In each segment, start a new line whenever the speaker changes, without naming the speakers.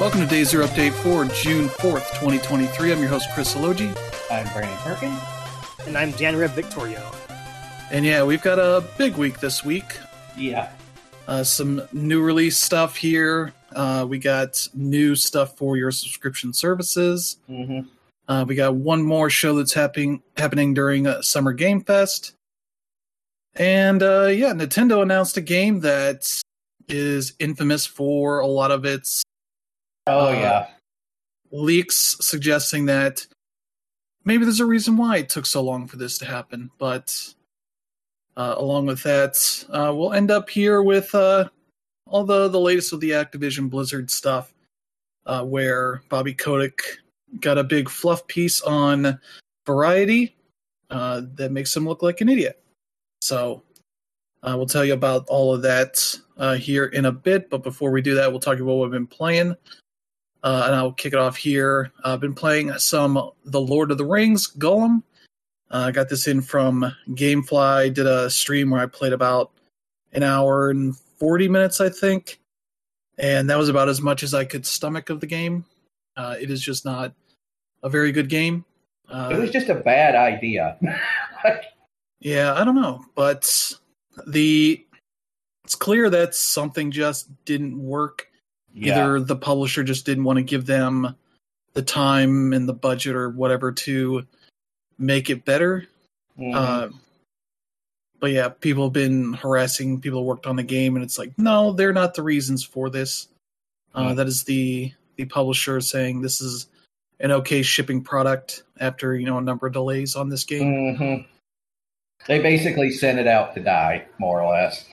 Welcome to Day Zero Update for June 4th, 2023. I'm your host, Chris Elogi.
I'm Brandon Perkins.
And I'm Janrev Victorio.
And yeah, we've got a big week this week.
Yeah.
Uh, some new release stuff here. Uh, we got new stuff for your subscription services.
Mm-hmm.
Uh, we got one more show that's happening happening during uh, Summer Game Fest. And uh, yeah, Nintendo announced a game that is infamous for a lot of its
Oh
Uh,
yeah.
leaks suggesting that maybe there's a reason why it took so long for this to happen. But uh, along with that, uh, we'll end up here with uh, all the, the latest of the Activision Blizzard stuff, uh, where Bobby Kotick got a big fluff piece on Variety uh, that makes him look like an idiot. So uh, we'll tell you about all of that uh, here in a bit. But before we do that, we'll talk about what we've been playing. Uh, and I'll kick it off here. Uh, I've been playing some The Lord of the Rings Gollum. Uh, I got this in from Gamefly. Did a stream where I played about an hour and 40 minutes, I think. And that was about as much as I could stomach of the game. Uh, it is just not a very good game. Uh,
it was just a bad idea.
yeah, I don't know, but the it's clear that something just didn't work.
Yeah.
Either the publisher just didn't want to give them the time and the budget or whatever to make it better.
Mhm.
Uh, but yeah, people have been harassing people who worked on the game, and it's like, no, they're not the reasons for this. Uh,
Hmm.
That is the the publisher saying this is an okay shipping product after you know a number of delays on this game.
Mhm. They basically sent it out to die, more or less.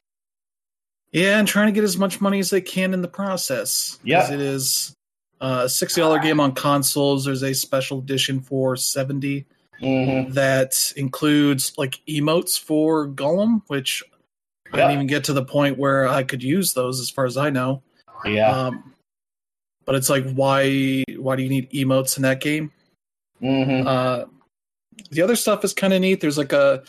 Yeah, and trying to get as much money as they can in the process.
Yeah.
it is uh, a sixty dollar game on consoles. There's a special edition for seventy
hmm
that includes like emotes for Gollum, which I didn't even get to the point where I could use those, as far as I know.
Yeah.
Um, but it's like, why? Why do you need emotes in that game?
hmm
Uh, the other stuff is kind of neat. There's like a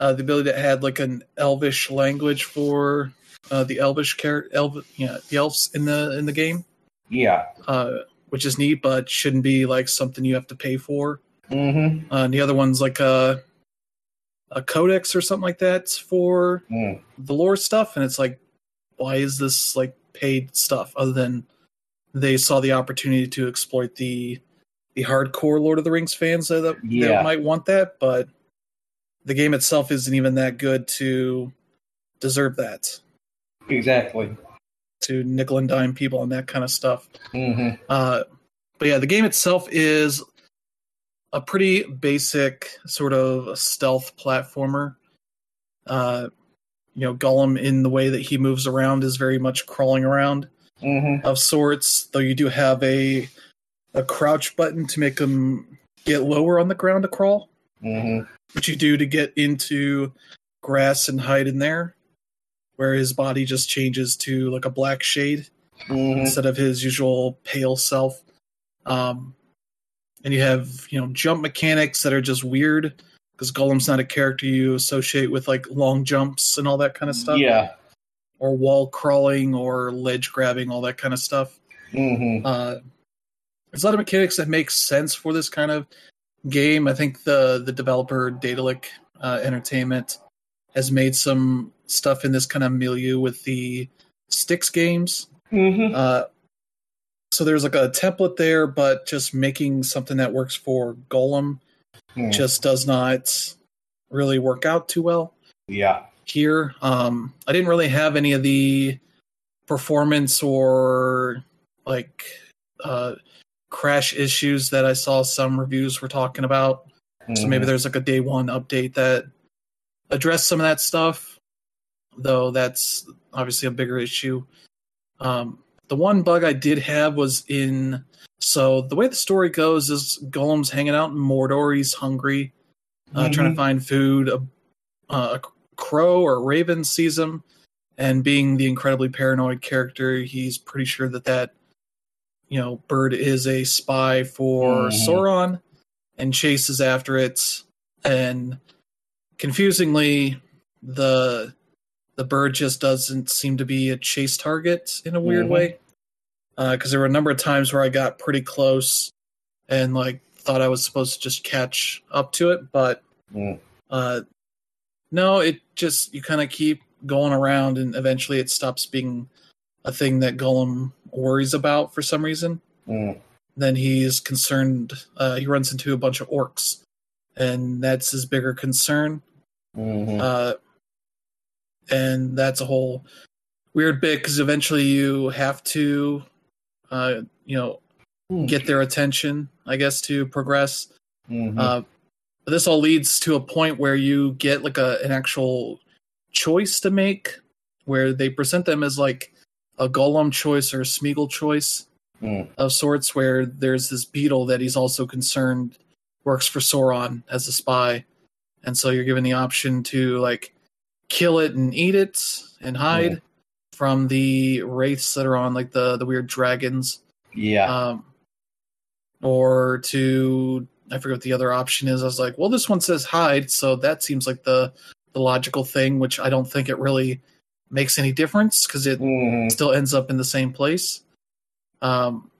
uh, the ability to add like an Elvish language for uh, the Elvish character, Elv- yeah, the elves in the in the game,
Yeah.
uh, which is neat, but shouldn't be like something you have to pay for.
hmm
Uh, and the other one's like a a codex or something like that for
Mm.
the lore stuff, and it's like, why is this like paid stuff other than they saw the opportunity to exploit the the hardcore Lord of the Rings fans that, that
Yeah.
might want that, but the game itself isn't even that good to deserve that.
Exactly.
To nickel and dime people and that kind of stuff.
hmm
Uh, but yeah, the game itself is a pretty basic sort of stealth platformer. Uh, you know, Gollum in the way that he moves around is very much crawling around
hmm
of sorts. Though you do have a a crouch button to make him get lower on the ground to crawl,
hmm
which you do to get into grass and hide in there, where his body just changes to like a black shade
hmm
instead of his usual pale self. Um, and you have you know jump mechanics that are just weird because Gollum's not a character you associate with like long jumps and all that kind of stuff,
Yeah.
or wall crawling or ledge grabbing, all that kind of stuff.
hmm
Uh, there's a lot of mechanics that make sense for this kind of game. I think the the developer Daedalic uh, Entertainment has made some stuff in this kind of milieu with the sticks games.
hmm
Uh, so there's like a template there, but just making something that works for Gollum just does not really work out too well
Yeah.
here. Um, I didn't really have any of the performance or like uh, crash issues that I saw some reviews were talking about. So maybe
Mhm.
there's like a day one update that addressed some of that stuff, though that's obviously a bigger issue. Um, the one bug I did have was in so the way the story goes is Gollum's hanging out in Mordor. He's hungry, uh, trying to
Mhm.
find food. A, a crow or a raven sees him, and being the incredibly paranoid character, he's pretty sure that that you know bird is a spy for
Mhm.
Sauron, and chases after it. And confusingly, the the bird just doesn't seem to be a chase target in a weird
Mhm.
way. because there were a number of times where I got pretty close and like thought I was supposed to just catch up to it, but
Mm.
uh, no, it just you kind of keep going around, and eventually it stops being a thing that Gollum worries about for some reason.
Mm.
Then he's concerned. Uh, he runs into a bunch of orcs, and that's his bigger concern.
Mhm.
Uh, and that's a whole weird bit because eventually you have to, uh, you know,
Mm.
get their attention, I guess, to progress.
Mhm.
Uh, this all leads to a point where you get like a an actual choice to make, where they present them as like a Gollum choice or a Smeagol choice
Mm.
of sorts, where there's this beetle that he's also concerned works for Sauron as a spy, and so you're given the option to like kill it and eat it and hide from the wraiths that are on like the the weird dragons
yeah.
um, or to I forget what the other option is. I was like, well, this one says hide, so that seems like the the logical thing, which I don't think it really makes any difference because it
Mhm.
still ends up in the same place. Um,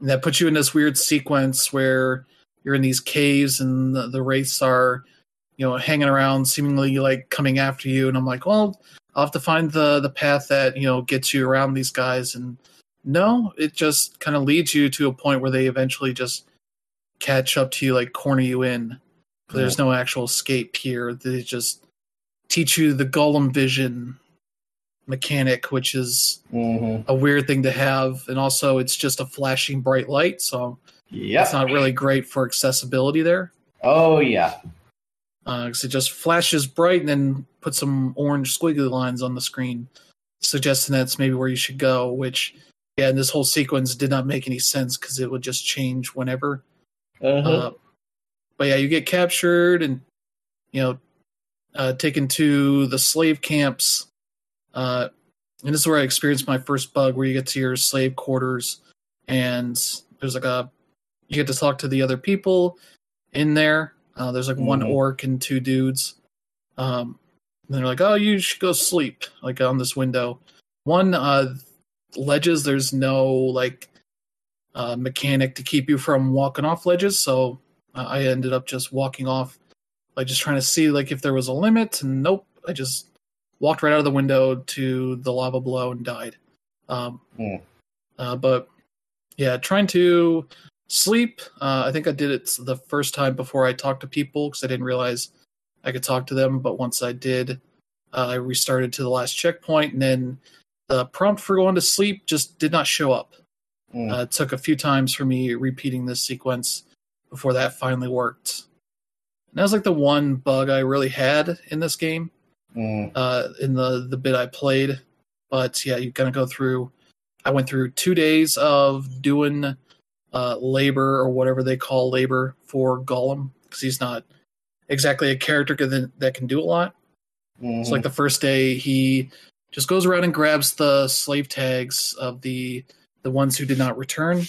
and that puts you in this weird sequence where you're in these caves and the, the wraiths are, you know, hanging around, seemingly like coming after you. And I'm like, well, I'll have to find the the path that you know gets you around these guys. And no, it just kind of leads you to a point where they eventually just catch up to you, like corner you in. There's no actual escape here. They just teach you the Gollum vision mechanic, which is
Mhm.
a weird thing to have, and also it's just a flashing bright light, so
Yep.
it's not really great for accessibility there.
Oh yeah.
Because it just flashes bright and then puts some orange squiggly lines on the screen, suggesting that's maybe where you should go. Which, yeah, in this whole sequence did not make any sense because it would just change whenever.
Uh-huh.
Uh, but yeah, you get captured and you know uh, taken to the slave camps. Uh, and this is where I experienced my first bug, where you get to your slave quarters, and there's like a you get to talk to the other people in there. Uh, there's like one
Mhm.
orc and two dudes. Um, and they're like, "Oh, you should go sleep." Like on this window. One uh, ledges. There's no like uh, mechanic to keep you from walking off ledges, so uh, I ended up just walking off, like just trying to see like if there was a limit. And nope, I just walked right out of the window to the lava below and died. Um,
Hmm.
uh, but yeah, trying to sleep. Uh, I think I did it the first time before I talked to people because I didn't realize I could talk to them. But once I did, uh, I restarted to the last checkpoint, and then the prompt for going to sleep just did not show up.
Mm.
Uh, it took a few times for me repeating this sequence before that finally worked. And that was like the one bug I really had in this game,
Mm.
uh, in the the bit I played. But yeah, you kind of go through. I went through two days of doing uh, labor or whatever they call labor for Gollum because he's not exactly a character that, that can do a lot.
Mhm.
So like the first day, he just goes around and grabs the slave tags of the the ones who did not return. And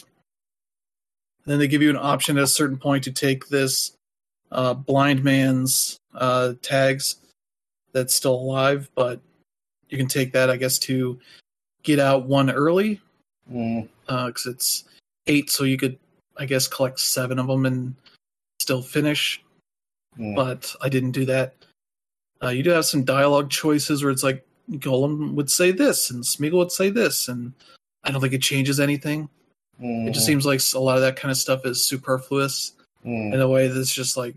then they give you an option at a certain point to take this uh, blind man's uh, tags that's still alive, but you can take that, I guess, to get out one early
Mm.
because it's eight, so you could, I guess, collect seven of them and still finish
Mm.
but I didn't do that. Uh, you do have some dialogue choices where it's like Gollum would say this and Smeagol would say this, and I don't think it changes anything. It just
Mhm.
seems like a lot of that kind of stuff is superfluous
Mm.
in a way that's just like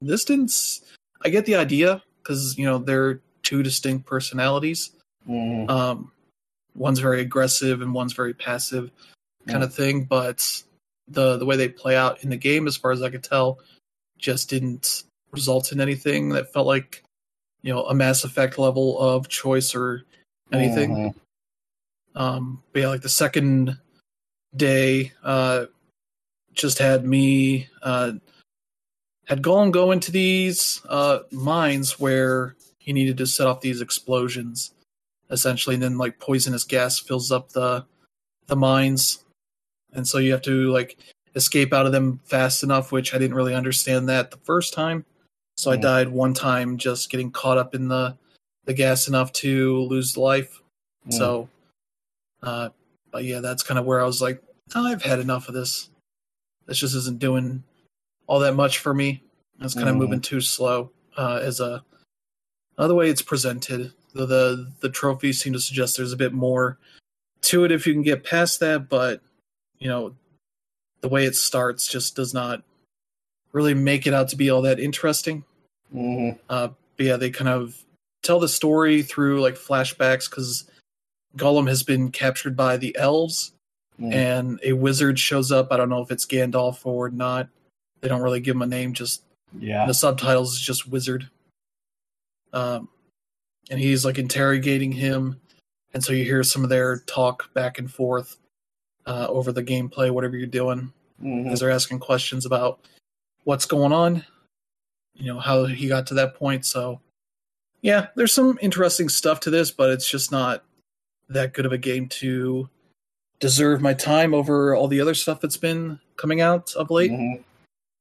this didn't. s- I get the idea because you know they're two distinct personalities.
Mhm.
Um, one's very aggressive and one's very passive, kind of thing. But the the way they play out in the game, as far as I could tell, just didn't result in anything that felt like you know a Mass Effect level of choice or anything.
Mhm.
Um, but yeah, like the second day, uh, just had me uh, had Gollum go into these uh, mines where he needed to set off these explosions, essentially, and then like poisonous gas fills up the the mines, and so you have to like escape out of them fast enough. Which I didn't really understand that the first time, so I
Hmm.
died one time just getting caught up in the the gas enough to lose life.
Mm.
So, uh, but yeah, that's kind of where I was like, oh, I've had enough of this. This just isn't doing all that much for me. It's kind of
Mhm.
moving too slow uh, as a the way it's presented. The, the the trophies seem to suggest there's a bit more to it if you can get past that, but you know, the way it starts just does not really make it out to be all that interesting.
hmm
Uh, but yeah, they kind of tell the story through like flashbacks because Gollum has been captured by the elves,
Mm.
and a wizard shows up. I don't know if it's Gandalf or not. They don't really give him a name. Just
Yeah.
the subtitles is just wizard. Um, and he's like interrogating him, and so you hear some of their talk back and forth uh, over the gameplay, whatever you're doing
Mhm.
as they're asking questions about what's going on, you know, how he got to that point. So, yeah, there's some interesting stuff to this, but it's just not that good of a game to deserve my time over all the other stuff that's been coming out of late.
Mhm.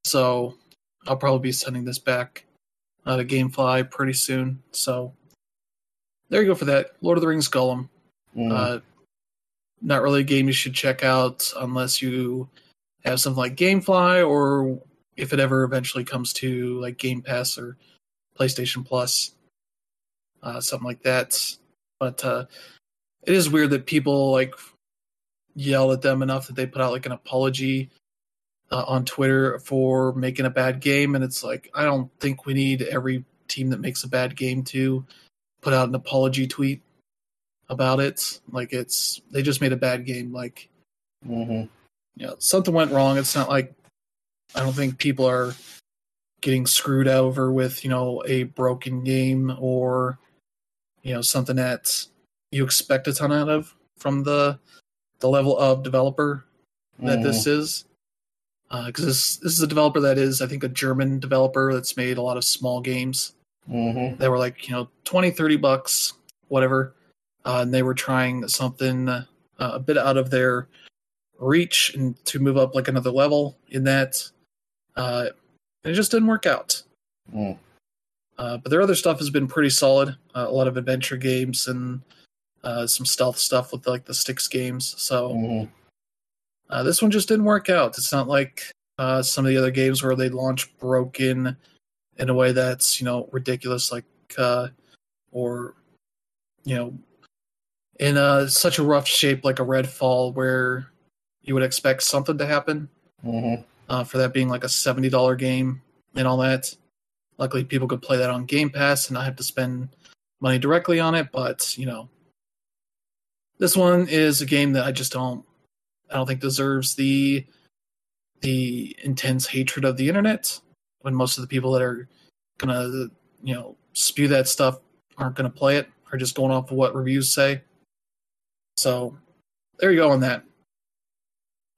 So, I'll probably be sending this back uh, to GameFly pretty soon. So, there you go for that. Lord of the Rings Gollum.
Mhm.
Uh, not really a game you should check out unless you have something like GameFly or if it ever eventually comes to like Game Pass or PlayStation Plus, uh, something like that. But uh, it is weird that people like yell at them enough that they put out like an apology uh, on Twitter for making a bad game, and it's like I don't think we need every team that makes a bad game to put out an apology tweet about it. Like it's they just made a bad game. Like
Mhm.
you know something went wrong. It's not like I don't think people are getting screwed over with you know a broken game or you know something that you expect a ton out of from the the level of developer that
Mhm.
this is. Because this this is a developer that is, I think, a German developer that's made a lot of small games
Mhm.
that were like you know 20 30 bucks whatever uh, and they were trying something uh, a bit out of their reach and to move up like another level in that uh, it just didn't work out
Mm.
uh, but their other stuff has been pretty solid uh, a lot of adventure games and uh, some stealth stuff with like the sticks games so uh, this one just didn't work out. It's not like uh, some of the other games where they launch broken in a way that's you know ridiculous, like uh, or you know in a, such a rough shape like a Redfall, where you would expect something to happen
Mhm.
uh, for that being like a seventy dollar game and all that. Luckily, people could play that on Game Pass and not have to spend money directly on it. But you know, this one is a game that I just don't, I don't think deserves the the intense hatred of the internet. When most of the people that are gonna, you know, spew that stuff aren't gonna play it, are just going off of what reviews say. So, there you go on that.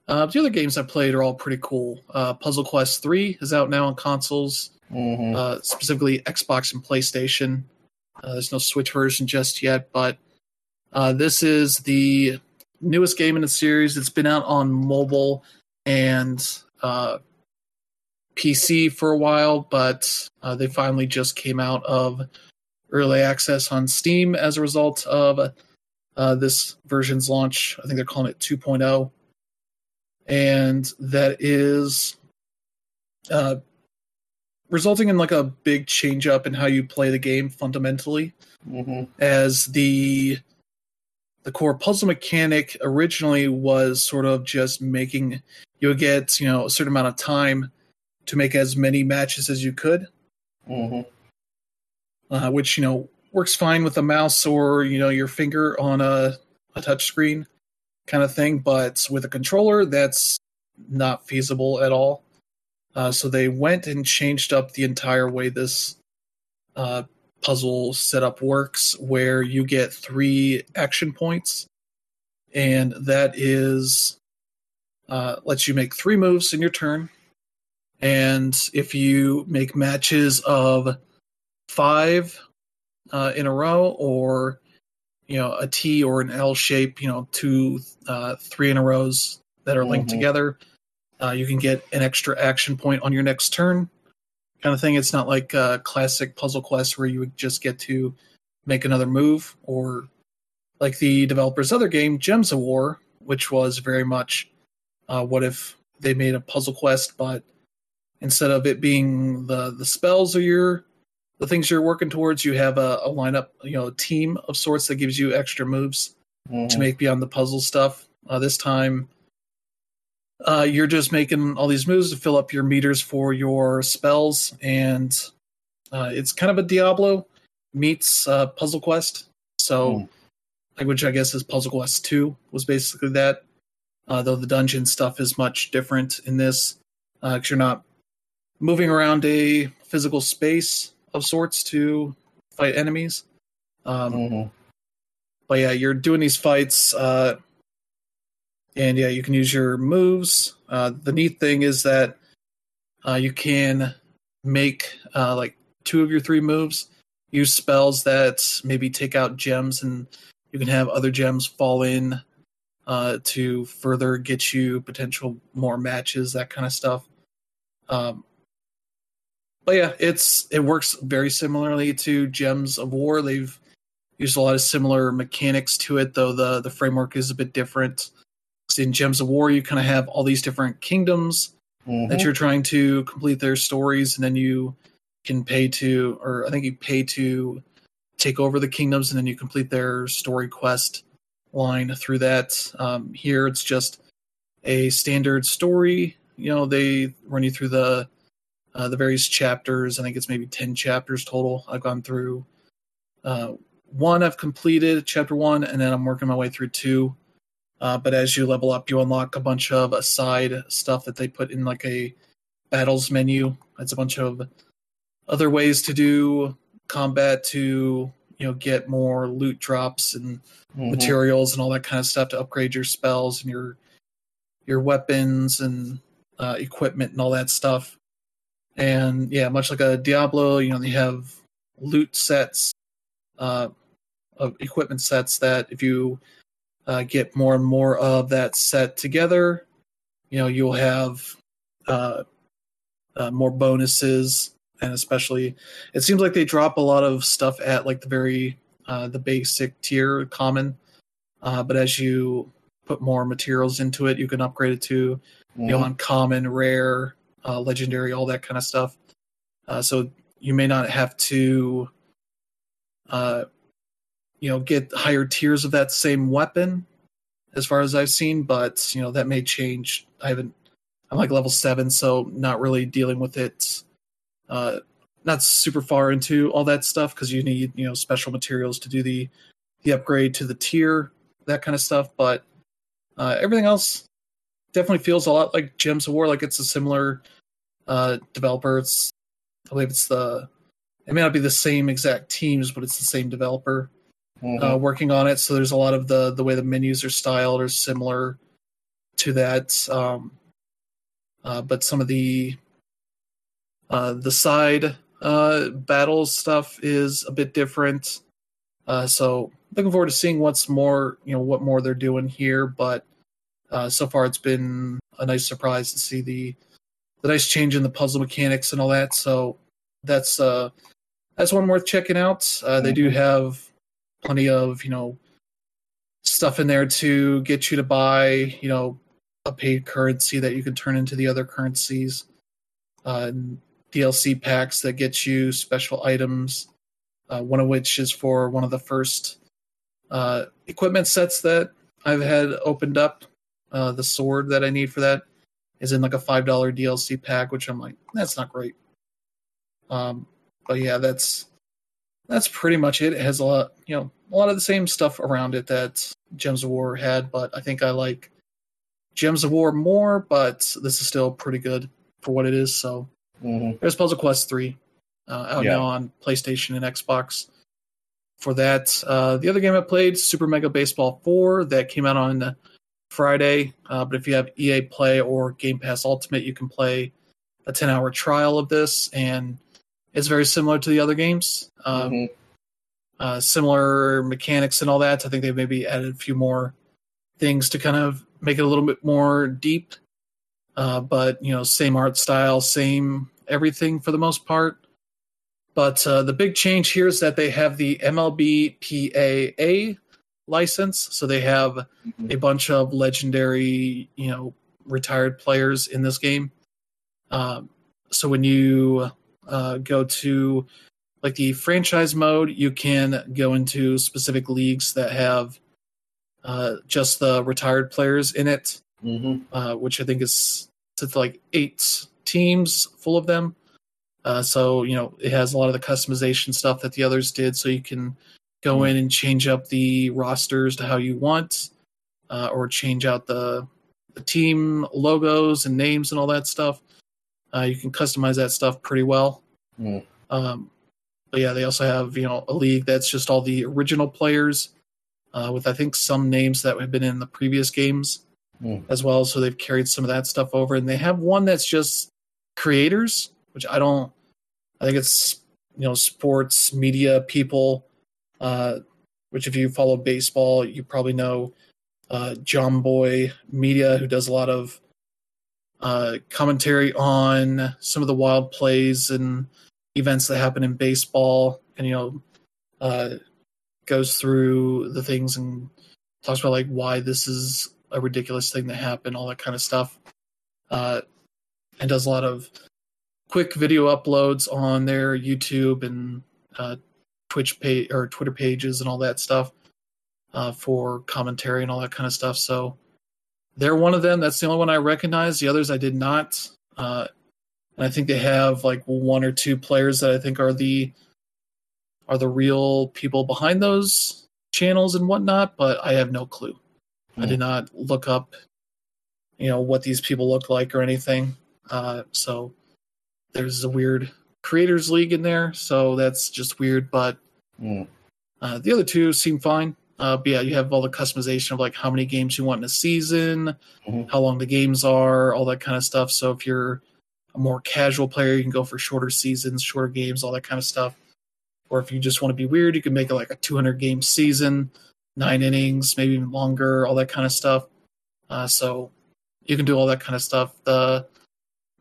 Uh, the other games I played are all pretty cool. Uh, Puzzle Quest 3 is out now on consoles,
Mhm.
uh, specifically Xbox and PlayStation. Uh, there's no Switch version just yet, but uh, this is the newest game in the series. It's been out on mobile and uh, PC for a while, but uh, they finally just came out of early access on Steam as a result of uh, this version's launch. I think they're calling it 2.0 and that is uh, resulting in like a big change up in how you play the game fundamentally
Mhm.
as the the core puzzle mechanic originally was sort of just making you get you know a certain amount of time to make as many matches as you could
Mhm.
uh, which you know works fine with a mouse or you know your finger on a, a touch screen kind of thing but with a controller that's not feasible at all. Uh, so they went and changed up the entire way this uh, puzzle setup works where you get three action points and that is uh, lets you make three moves in your turn. And if you make matches of five uh, in a row or you know a T or an L shape, you know two, uh, three in a rows that are linked
Mhm.
together, uh, you can get an extra action point on your next turn, kind of thing. It's not like uh, classic puzzle quest where you would just get to make another move or like the developer's other game, Gems of War, which was very much uh, what if they made a puzzle quest, but instead of it being the the spells or your the things you're working towards, you have a, a lineup, you know, a team of sorts that gives you extra moves
Mhm.
to make beyond the puzzle stuff. Uh, this time, uh, you're just making all these moves to fill up your meters for your spells, and uh, it's kind of a Diablo meets uh, Puzzle Quest. So,
Hmm.
like, which I guess is Puzzle Quest Two was basically that. Uh, though the dungeon stuff is much different in this, because you're not moving around a physical space of sorts to fight enemies. Um,
Mhm.
but yeah, you're doing these fights, uh, and yeah, you can use your moves. Uh, the neat thing is that uh, you can make uh, like two of your three moves, use spells that maybe take out gems, and you can have other gems fall in uh, to further get you potential more matches, that kind of stuff. Um, but yeah, it's it works very similarly to Gems of War. They've used a lot of similar mechanics to it, though the the framework is a bit different. in Gems of War, you kind of have all these different kingdoms
Mhm.
that you're trying to complete their stories, and then you can pay to, or I think you pay to take over the kingdoms, and then you complete their story quest line through that. Um, here, it's just a standard story. You know, they run you through the uh, the various chapters. I think it's maybe ten chapters total. I've gone through uh, one. I've completed chapter one, and then I'm working my way through two. Uh, but as you level up, you unlock a bunch of aside stuff that they put in like a battles menu. It's a bunch of other ways to do combat to you know get more loot drops and
Mhm.
materials and all that kind of stuff to upgrade your spells and your your weapons and uh, equipment and all that stuff. And yeah, much like a Diablo, you know, they have loot sets, uh, of equipment sets that if you uh, get more and more of that set together, you know, you'll have uh, uh, more bonuses. And especially, it seems like they drop a lot of stuff at like the very uh, the basic tier, common. Uh, but as you put more materials into it, you can upgrade it to you know,
Mhm.
uncommon, rare, uh, legendary, all that kind of stuff. Uh, so you may not have to, uh, you know, get higher tiers of that same weapon, as far as I've seen. But you know, that may change. I haven't. I'm like level seven, so not really dealing with it. Uh, not super far into all that stuff because you need you know special materials to do the the upgrade to the tier, that kind of stuff. But uh, everything else definitely feels a lot like Gems of War. Like it's a similar uh, developer. It's I believe it's the it may not be the same exact teams, but it's the same developer
Mhm.
uh, working on it. So there's a lot of the the way the menus are styled are similar to that. Um, uh, but some of the uh, the side uh, battle stuff is a bit different. Uh, so looking forward to seeing what's more, you know, what more they're doing here. But uh, so far, it's been a nice surprise to see the the nice change in the puzzle mechanics and all that. So that's uh, that's one worth checking out. Uh, they do
Mhm.
have plenty of you know stuff in there to get you to buy, you know, a paid currency that you can turn into the other currencies. Uh, and DLC packs that get you special items. Uh, one of which is for one of the first uh, equipment sets that I've had opened up. Uh, the sword that I need for that is in like a five dollar DLC pack, which I'm like, that's not great. Um, but yeah, that's that's pretty much it. It has a lot, you know, a lot of the same stuff around it that Gems of War had, but I think I like Gems of War more. But this is still pretty good for what it is. So
Mhm.
there's Puzzle Quest three uh, out
Yeah.
now on PlayStation and Xbox. For that, uh, the other game I played, Super Mega Baseball Four, that came out on Friday. Uh, but if you have EA Play or Game Pass Ultimate, you can play a 10 hour trial of this, and it's very similar to the other games. Um,
Mhm.
uh, similar mechanics and all that. I think they've maybe added a few more things to kind of make it a little bit more deep. Uh, but you know, same art style, same everything for the most part. But uh, the big change here is that they have the MLB PAA license, so they have a bunch of legendary, you know, retired players in this game. Um, so when you uh, go to like the franchise mode, you can go into specific leagues that have uh, just the retired players in it,
hmm
uh, which I think is to like eight teams full of them. Uh, so you know it has a lot of the customization stuff that the others did, so you can go in and change up the rosters to how you want, uh, or change out the the team logos and names and all that stuff. Uh, you can customize that stuff pretty well.
Mm.
Um, but yeah, they also have you know a league that's just all the original players, uh, with I think some names that have been in the previous games
Mm.
as well. So they've carried some of that stuff over, and they have one that's just creators, which I don't. I think it's you know sports media people, uh, which if you follow baseball, you probably know uh, Jomboy Media, who does a lot of uh, commentary on some of the wild plays and events that happen in baseball, and you know, uh, goes through the things and talks about like why this is a ridiculous thing that happened, all that kind of stuff, uh, and does a lot of quick video uploads on their YouTube and uh, Twitch page or Twitter pages and all that stuff uh, for commentary and all that kind of stuff. So they're one of them. That's the only one I recognize. The others I did not. Uh, and I think they have like one or two players that I think are the are the real people behind those channels and whatnot. But I have no clue. I did not look up, you know, what these people look like or anything. Uh, so there's a weird creators league in there. So that's just weird. But
Mm.
uh, the other two seem fine. Uh, but yeah, you have all the customization of like how many games you want in a season,
Mhm.
how long the games are, all that kind of stuff. So if you're a more casual player, you can go for shorter seasons, shorter games, all that kind of stuff. Or if you just want to be weird, you can make it like a 200 game season, nine innings, maybe even longer, all that kind of stuff. Uh, so you can do all that kind of stuff. The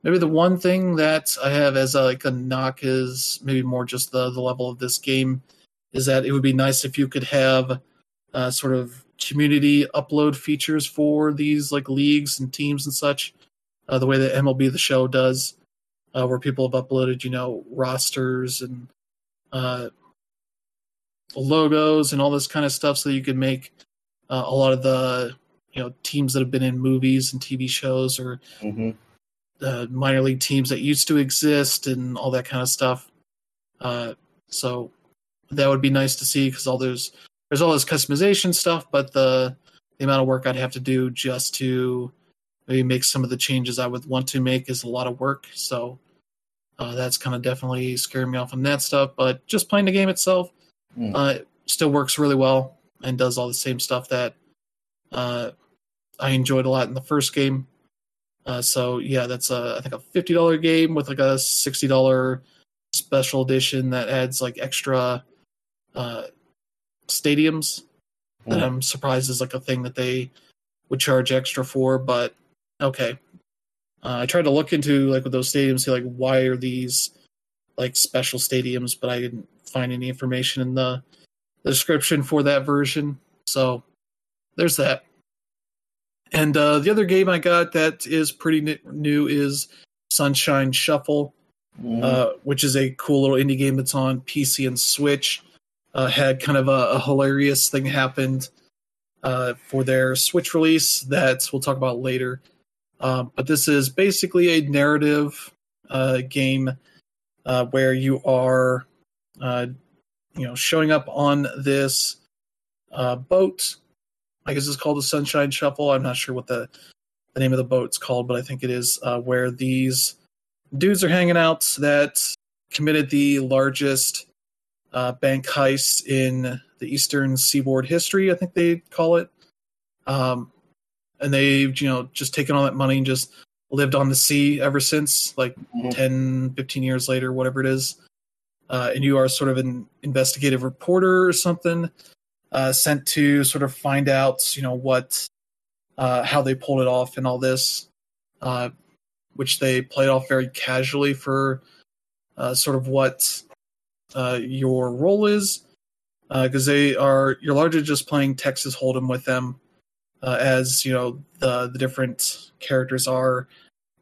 maybe the one thing that I have as a, like a knock is maybe more just the the level of this game is that it would be nice if you could have uh, sort of community upload features for these like leagues and teams and such, uh, the way that MLB the Show does, uh, where people have uploaded you know rosters and uh, logos and all this kind of stuff, so that you could make uh, a lot of the you know teams that have been in movies and TV shows or
hmm
uh, minor league teams that used to exist and all that kind of stuff. Uh, so that would be nice to see because all those there's all this customization stuff, but the the amount of work I'd have to do just to maybe make some of the changes I would want to make is a lot of work. So uh, that's kind of definitely scaring me off on that stuff. But just playing the game itself
Mm.
uh, still works really well and does all the same stuff that uh, I enjoyed a lot in the first game. Uh, so yeah, that's a I think a fifty dollar game with like a sixty dollar special edition that adds like extra uh, stadiums. That
Mm.
I'm surprised is like a thing that they would charge extra for, but okay. Uh, I tried to look into like with those stadiums, see like why are these like special stadiums, but I didn't find any information in the, the description for that version. So there's that. And uh, the other game I got that is pretty new is Sunshine Shuffle,
Mhm.
uh, which is a cool little indie game that's on PC and Switch. Uh, had kind of a, a hilarious thing happened uh, for their Switch release that we'll talk about later. Um, but this is basically a narrative uh, game uh, where you are, uh, you know, showing up on this uh, boat. I guess it's called the Sunshine Shuffle. I'm not sure what the the name of the boat's called, but I think it is where these dudes are hanging out that committed the largest uh, bank heist in the Eastern Seaboard history. I think they call it. Um, and they've you know just taken all that money and just lived on the sea ever since, like
Mhm.
10, 15 years later, whatever it is. Uh, and you are sort of an investigative reporter or something uh, sent to sort of find out, you know, what, uh, how they pulled it off and all this, uh, which they played off very casually for uh, sort of what uh, your role is. because they are you're largely just playing Texas Hold'em with them, uh, as you know the the different characters are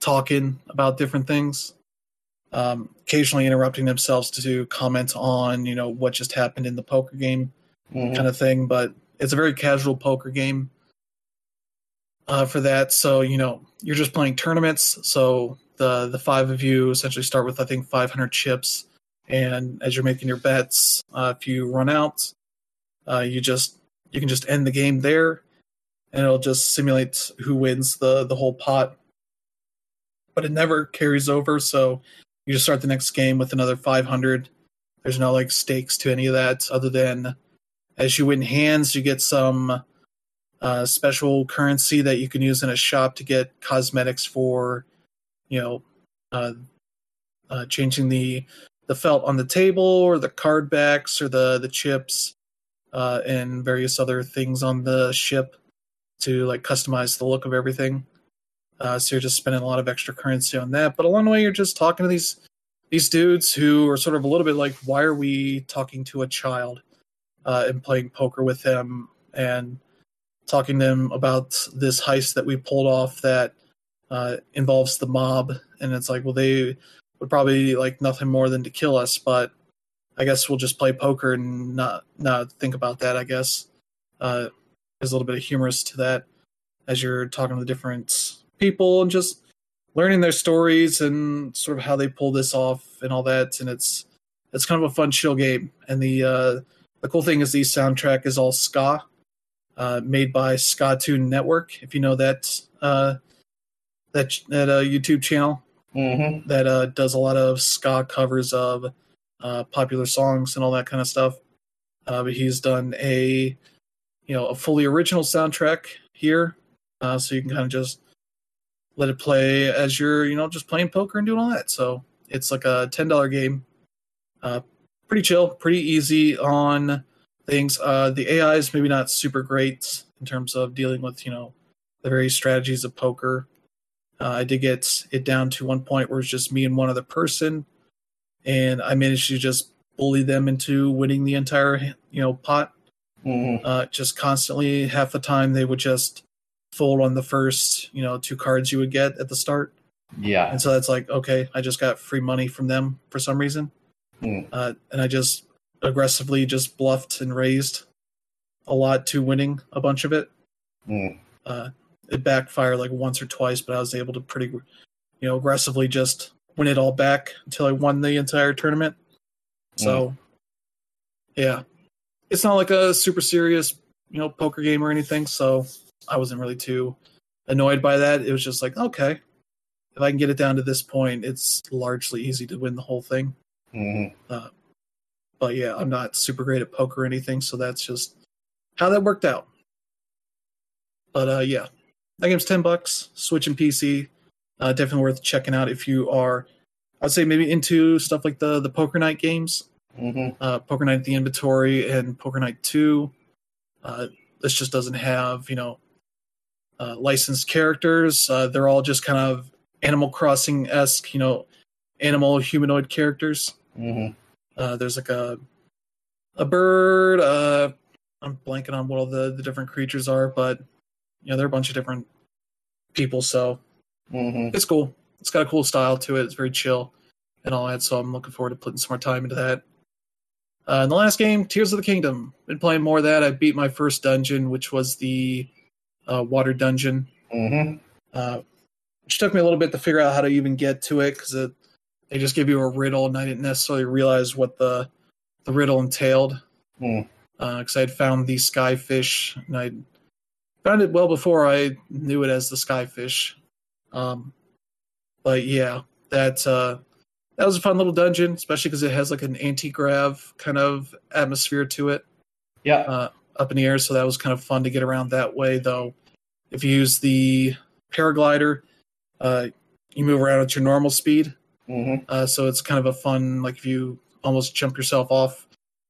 talking about different things, um, occasionally interrupting themselves to comment on you know what just happened in the poker game
Mhm.
kind of thing. But it's a very casual poker game uh, for that. So you know you're just playing tournaments. So the the five of you essentially start with I think 500 chips, and as you're making your bets, uh, if you run out, uh, you just you can just end the game there, and it'll just simulate who wins the the whole pot. But it never carries over, so you just start the next game with another 500. There's no like stakes to any of that, other than as you win hands, you get some uh, special currency that you can use in a shop to get cosmetics for, you know, uh, uh, changing the the felt on the table or the card backs or the the chips uh, and various other things on the ship to like customize the look of everything. Uh, so you're just spending a lot of extra currency on that. But along the way, you're just talking to these these dudes who are sort of a little bit like, why are we talking to a child uh, and playing poker with them and talking to them about this heist that we pulled off that uh, involves the mob? And it's like, well, they would probably like nothing more than to kill us, but I guess we'll just play poker and not not think about that. I guess uh, there's a little bit of humorous to that as you're talking to the different people and just learning their stories and sort of how they pull this off and all that. And it's it's kind of a fun chill game. And the uh, the cool thing is the soundtrack is all ska, uh, made by Ska Tune Network. If you know that uh, that that uh, YouTube channel
Mhm.
that uh, does a lot of ska covers of uh, popular songs and all that kind of stuff. Uh, but he's done a you know a fully original soundtrack here, uh, so you can kind of just let it play as you're you know just playing poker and doing all that. So it's like a ten dollar game, uh, pretty chill, pretty easy on things. Uh, the AI is maybe not super great in terms of dealing with you know the various strategies of poker. Uh, I did get it down to one point where it's just me and one other person, and I managed to just bully them into winning the entire you know pot.
Mhm.
Uh, just constantly, half the time they would just fold on the first you know two cards you would get at the start,
Yeah.
and so that's like okay, I just got free money from them for some reason,
Hmm.
uh, and I just aggressively just bluffed and raised a lot to winning a bunch of it
Mm.
uh, it backfired like once or twice, but I was able to pretty, you know, aggressively just win it all back until I won the entire tournament. So, yeah, it's not like a super serious, you know, poker game or anything. So I wasn't really too annoyed by that. It was just like, okay, if I can get it down to this point, it's largely easy to win the whole thing.
Mhm.
But yeah, I'm not super great at poker or anything, so that's just how that worked out. But uh, yeah, that game's ten bucks. Switch and PC, uh, definitely worth checking out if you are. I'd say maybe into stuff like the the Poker Night games,
Mhm.
uh, Poker Night: The Inventory and Poker Night Two. Uh, this just doesn't have you know uh, licensed characters. Uh, they're all just kind of Animal Crossing esque, you know, animal humanoid characters.
Mhm.
Uh, there's like a a bird. Uh, I'm blanking on what all the, the different creatures are, but you know they're a bunch of different people. So
Mhm.
it's cool. It's got a cool style to it. It's very chill and all that. So I'm looking forward to putting some more time into that. Uh, and the last game, Tears of the Kingdom. Been playing more of that. I beat my first dungeon, which was the uh, water dungeon,
Mhm.
uh, which took me a little bit to figure out how to even get to it because it, they just give you a riddle, and I didn't necessarily realize what the the riddle entailed. Because I had found the skyfish, and I found it well before I knew it as the skyfish. Um, but yeah, that uh, that was a fun little dungeon, especially because it has like an anti-grav kind of atmosphere to it
Yeah.
uh, up in the air. So that was kind of fun to get around that way. Though, if you use the paraglider, uh, you move around at your normal speed.
Mhm.
Uh, so it's kind of a fun, like if you almost jump yourself off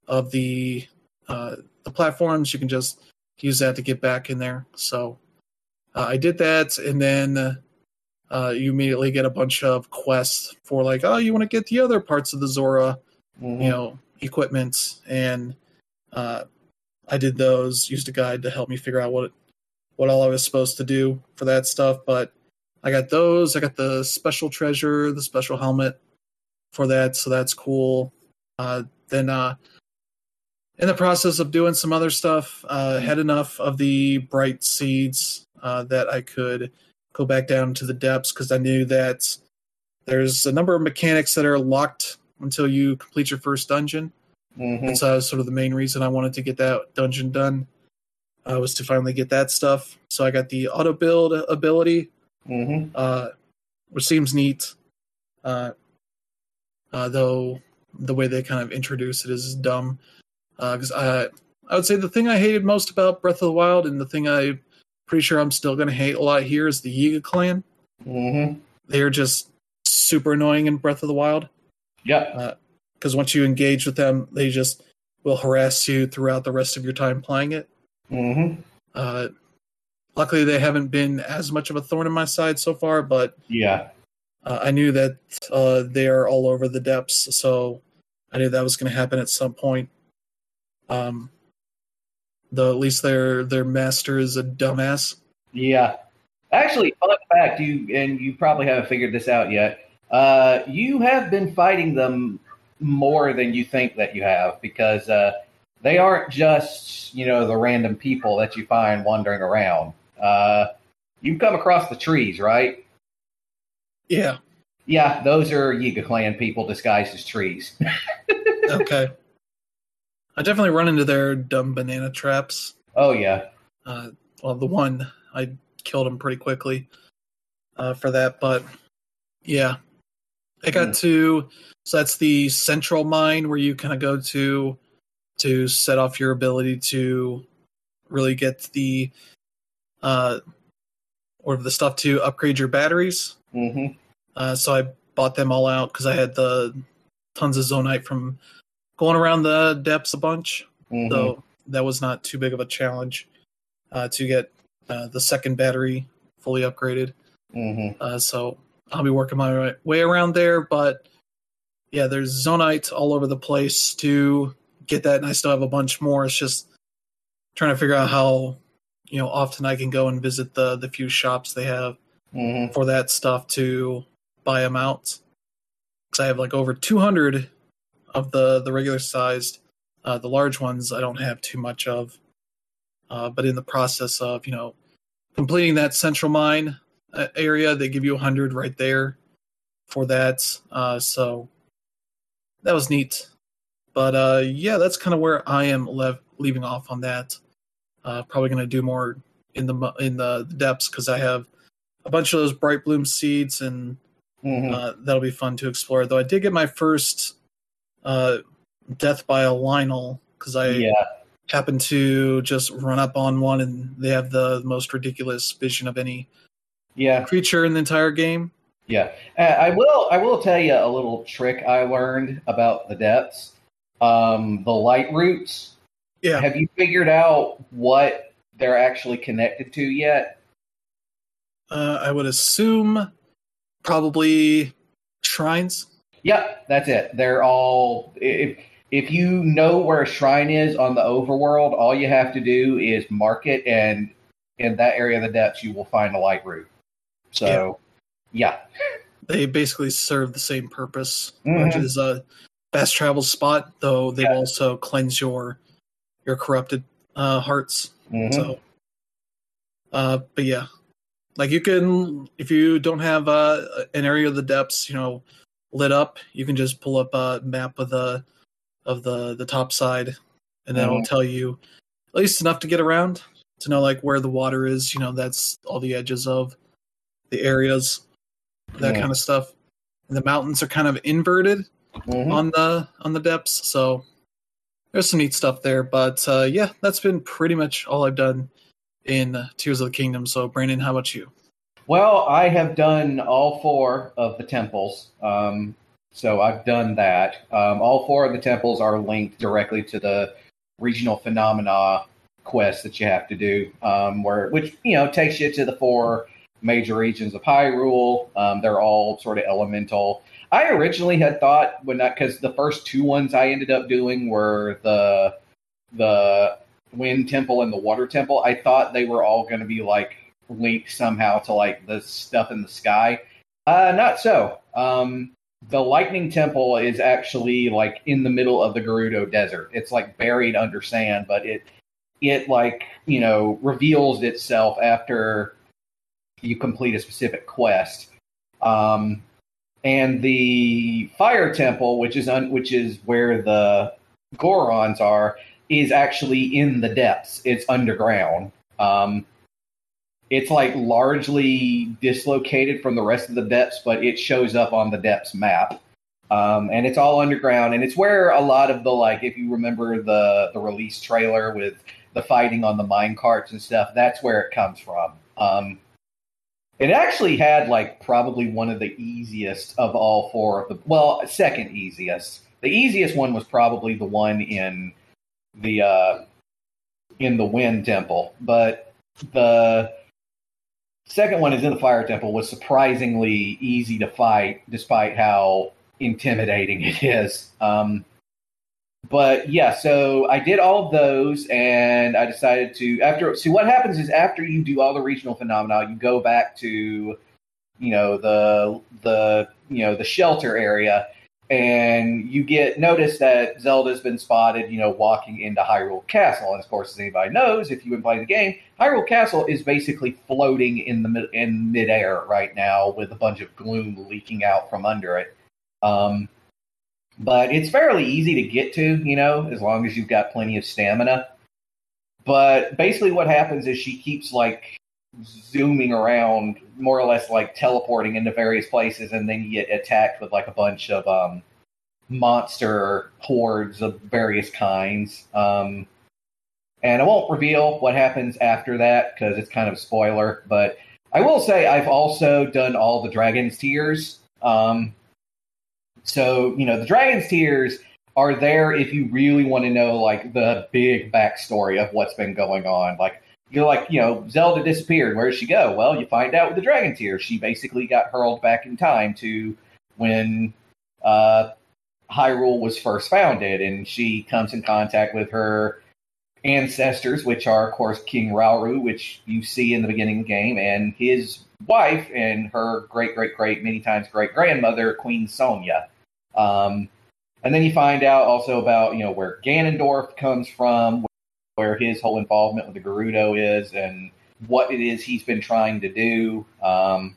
of the uh, the platforms, you can just use that to get back in there. So uh, I did that, and then uh, you immediately get a bunch of quests for like, oh, you want to get the other parts of the Zora,
Mhm.
you know, equipment, and Uh, I did those, used a guide to help me figure out what what all I was supposed to do for that stuff. But I got those. I got the special treasure, the special helmet for that, so that's cool. Uh, then uh, in the process of doing some other stuff, uh, had enough of the bright seeds uh, that I could go back down to the depths because I knew that there's a number of mechanics that are locked until you complete your first dungeon.
Mhm.
And so that was sort of the main reason I wanted to get that dungeon done uh, was to finally get that stuff. So I got the auto build ability,
Mhm.
uh, which seems neat. Uh, uh, though the way they kind of introduce it is dumb. Because I, I would say the thing I hated most about Breath of the Wild, and the thing I'm pretty sure I'm still going to hate a lot here, is the Yiga clan.
Mhm.
They're just super annoying in Breath of the Wild.
Yep.
Because once you engage with them, they just will harass you throughout the rest of your time playing it.
Mhm.
Uh, luckily, they haven't been as much of a thorn in my side so far, but
Yeah.
uh, I knew that uh, they are all over the depths, so I knew that was going to happen at some point. Um, though at least their their master is a dumbass.
Yeah. Actually, fun fact, you and you probably haven't figured this out yet. Uh, you have been fighting them more than you think that you have because uh, they aren't just you know the random people that you find wandering around. Uh, you've come across the trees, right?
Yeah.
Yeah, those are Yiga clan people disguised as trees.
Okay. I definitely run into their dumb banana traps.
oh yeah.
Uh, well, the one I killed him pretty quickly uh, for that, but yeah, I got
Hmm.
to. So that's the central mine where you kind of go to to set off your ability to really get the uh or the stuff to upgrade your batteries.
hmm
Uh, so I bought them all out because I had the tons of zonite from going around the depths a bunch.
hmm
So that was not too big of a challenge uh, to get uh, the second battery fully upgraded.
hmm
Uh, so I'll be working my way around there. But yeah, there's zonite all over the place to get that, and I still have a bunch more. It's just trying to figure out how you know often I can go and visit the the few shops they have
hmm
for that stuff to buy them out. Because I have like over 200 of the the regular sized. Uh, the large ones I don't have too much of. Uh, but in the process of you know completing that central mine uh, area, they give you 100 right there for that. Uh, so that was neat. But uh, yeah, that's kind of where I am lev- leaving off on that. Uh, probably going to do more in the in the depths because I have a bunch of those bright bloom seeds and
hmm
uh, that'll be fun to explore. Though I did get my first uh, death by a Lynel because I
yeah.
happened to just run up on one and they have the most ridiculous vision of any
Yeah.
creature in the entire game.
Yeah, Uh, I will. I will tell you a little trick I learned about the depths. Um, the light roots.
Yeah,
Have you figured out what they're actually connected to yet?
uh, I would assume probably shrines.
Yep, that's it. They're all. If if you know where a shrine is on the overworld, all you have to do is mark it, and in that area of the depths, you will find a light root. So, yeah,
They basically serve the same purpose,
Mhm.
which is a fast travel spot. Though they
Yeah.
also cleanse your your corrupted uh, hearts.
Mhm.
So, uh, but yeah, like you can, if you don't have uh, an area of the depths, you know, lit up, you can just pull up a map of the of the the top side, and that'll
Mhm.
tell you at least enough to get around to know like where the water is. You know, that's all the edges of the areas, that
Yeah.
kind of stuff. And the mountains are kind of inverted
Mhm.
on the on the depths. So there's some neat stuff there. But uh, yeah, that's been pretty much all I've done in Tears of the Kingdom. So Brandon, how about you?
Well, I have done all four of the temples. Um, so I've done that. Um, all four of the temples are linked directly to the regional phenomena quest that you have to do, um, where which you know takes you to the four major regions of Hyrule. Um, they're all sort of elemental. I originally had thought when that because the first two ones I ended up doing were the the wind temple and the water temple. I thought they were all going to be like linked somehow to like the stuff in the sky. Uh, not so. Um, the lightning temple is actually like in the middle of the Gerudo Desert. It's like buried under sand, but it it like you know reveals itself after you complete a specific quest. Um, and the fire temple, which is un- which is where the Gorons are, is actually in the depths. It's underground. Um, it's like largely dislocated from the rest of the depths, but it shows up on the depths map. Um, and it's all underground, and it's where a lot of the like, if you remember the the release trailer with the fighting on the mine carts and stuff, that's where it comes from. Um, it actually had like probably one of the easiest of all four of the well, second easiest. The easiest one was probably the one in the uh, in the Wind Temple, but the second one is in the Fire Temple was surprisingly easy to fight, despite how intimidating it is. Um, but yeah, so I did all of those, and I decided to after. See, what happens is after you do all the regional phenomena, you go back to, you know, the the you know the shelter area, and you get notice that Zelda's been spotted, you know, walking into Hyrule Castle. And of course, as anybody knows, if you've been playing the game, Hyrule Castle is basically floating in the in midair right now with a bunch of gloom leaking out from under it. Um, but it's fairly easy to get to, you know, as long as you've got plenty of stamina. But basically, what happens is she keeps like zooming around, more or less like teleporting into various places, and then you get attacked with like a bunch of um, monster hordes of various kinds. Um, and I won't reveal what happens after that because it's kind of spoiler. But I will say I've also done all the Dragon's Tears. Um, so, you know, the Dragon's Tears are there if you really want to know like the big backstory of what's been going on. Like you're like, you know, Zelda disappeared. Where did she go? Well, you find out with the Dragon Tears. She basically got hurled back in time to when uh, Hyrule was first founded, and she comes in contact with her ancestors, which are, of course, King Rauru, which you see in the beginning of the game, and his wife and her great, great, great, many times great grandmother, Queen Sonia. Um, and then you find out also about you know where Ganondorf comes from, where his whole involvement with the Gerudo is, and what it is he's been trying to do. Um,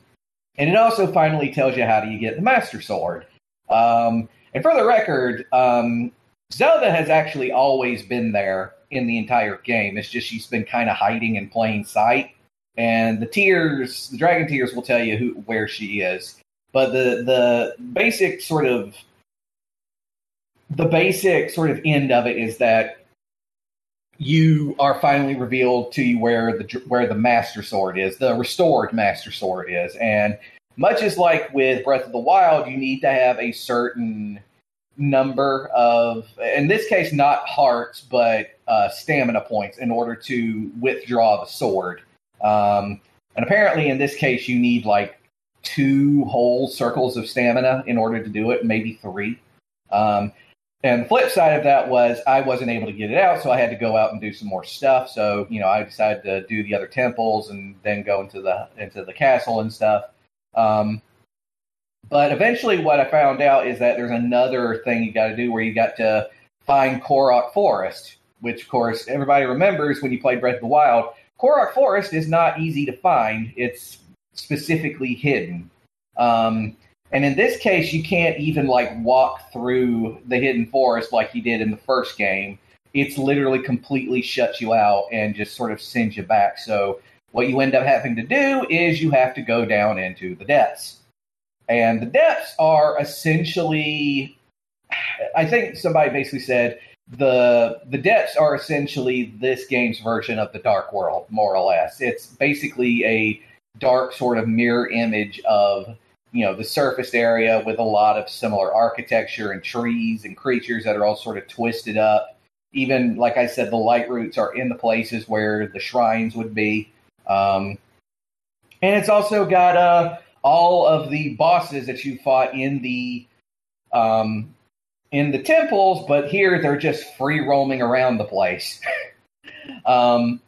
and it also finally tells you how do you get the Master Sword. Um, and for the record, um, Zelda has actually always been there in the entire game. It's just she's been kind of hiding in plain sight. And the tears, the dragon tears, will tell you who where she is. But the the basic sort of the basic sort of end of it is that you are finally revealed to you where the where the master sword is, the restored master sword is, and much as like with Breath of the Wild, you need to have a certain number of, in this case, not hearts, but uh, stamina points in order to withdraw the sword. Um, and apparently, in this case, you need like two whole circles of stamina in order to do it, maybe three. Um, and the flip side of that was I wasn't able to get it out, so I had to go out and do some more stuff. So you know, I decided to do the other temples and then go into the into the castle and stuff. Um, but eventually, what I found out is that there's another thing you got to do where you got to find Korok Forest, which of course everybody remembers when you played Breath of the Wild. Korok Forest is not easy to find; it's specifically hidden. Um, and in this case, you can't even like walk through the hidden forest like you did in the first game. It's literally completely shuts you out and just sort of sends you back. So what you end up having to do is you have to go down into the depths. And the depths are essentially I think somebody basically said the the depths are essentially this game's version of the dark world, more or less. It's basically a dark sort of mirror image of you know the surfaced area with a lot of similar architecture and trees and creatures that are all sort of twisted up. Even like I said, the light roots are in the places where the shrines would be, um, and it's also got uh, all of the bosses that you fought in the um, in the temples, but here they're just free roaming around the place. um,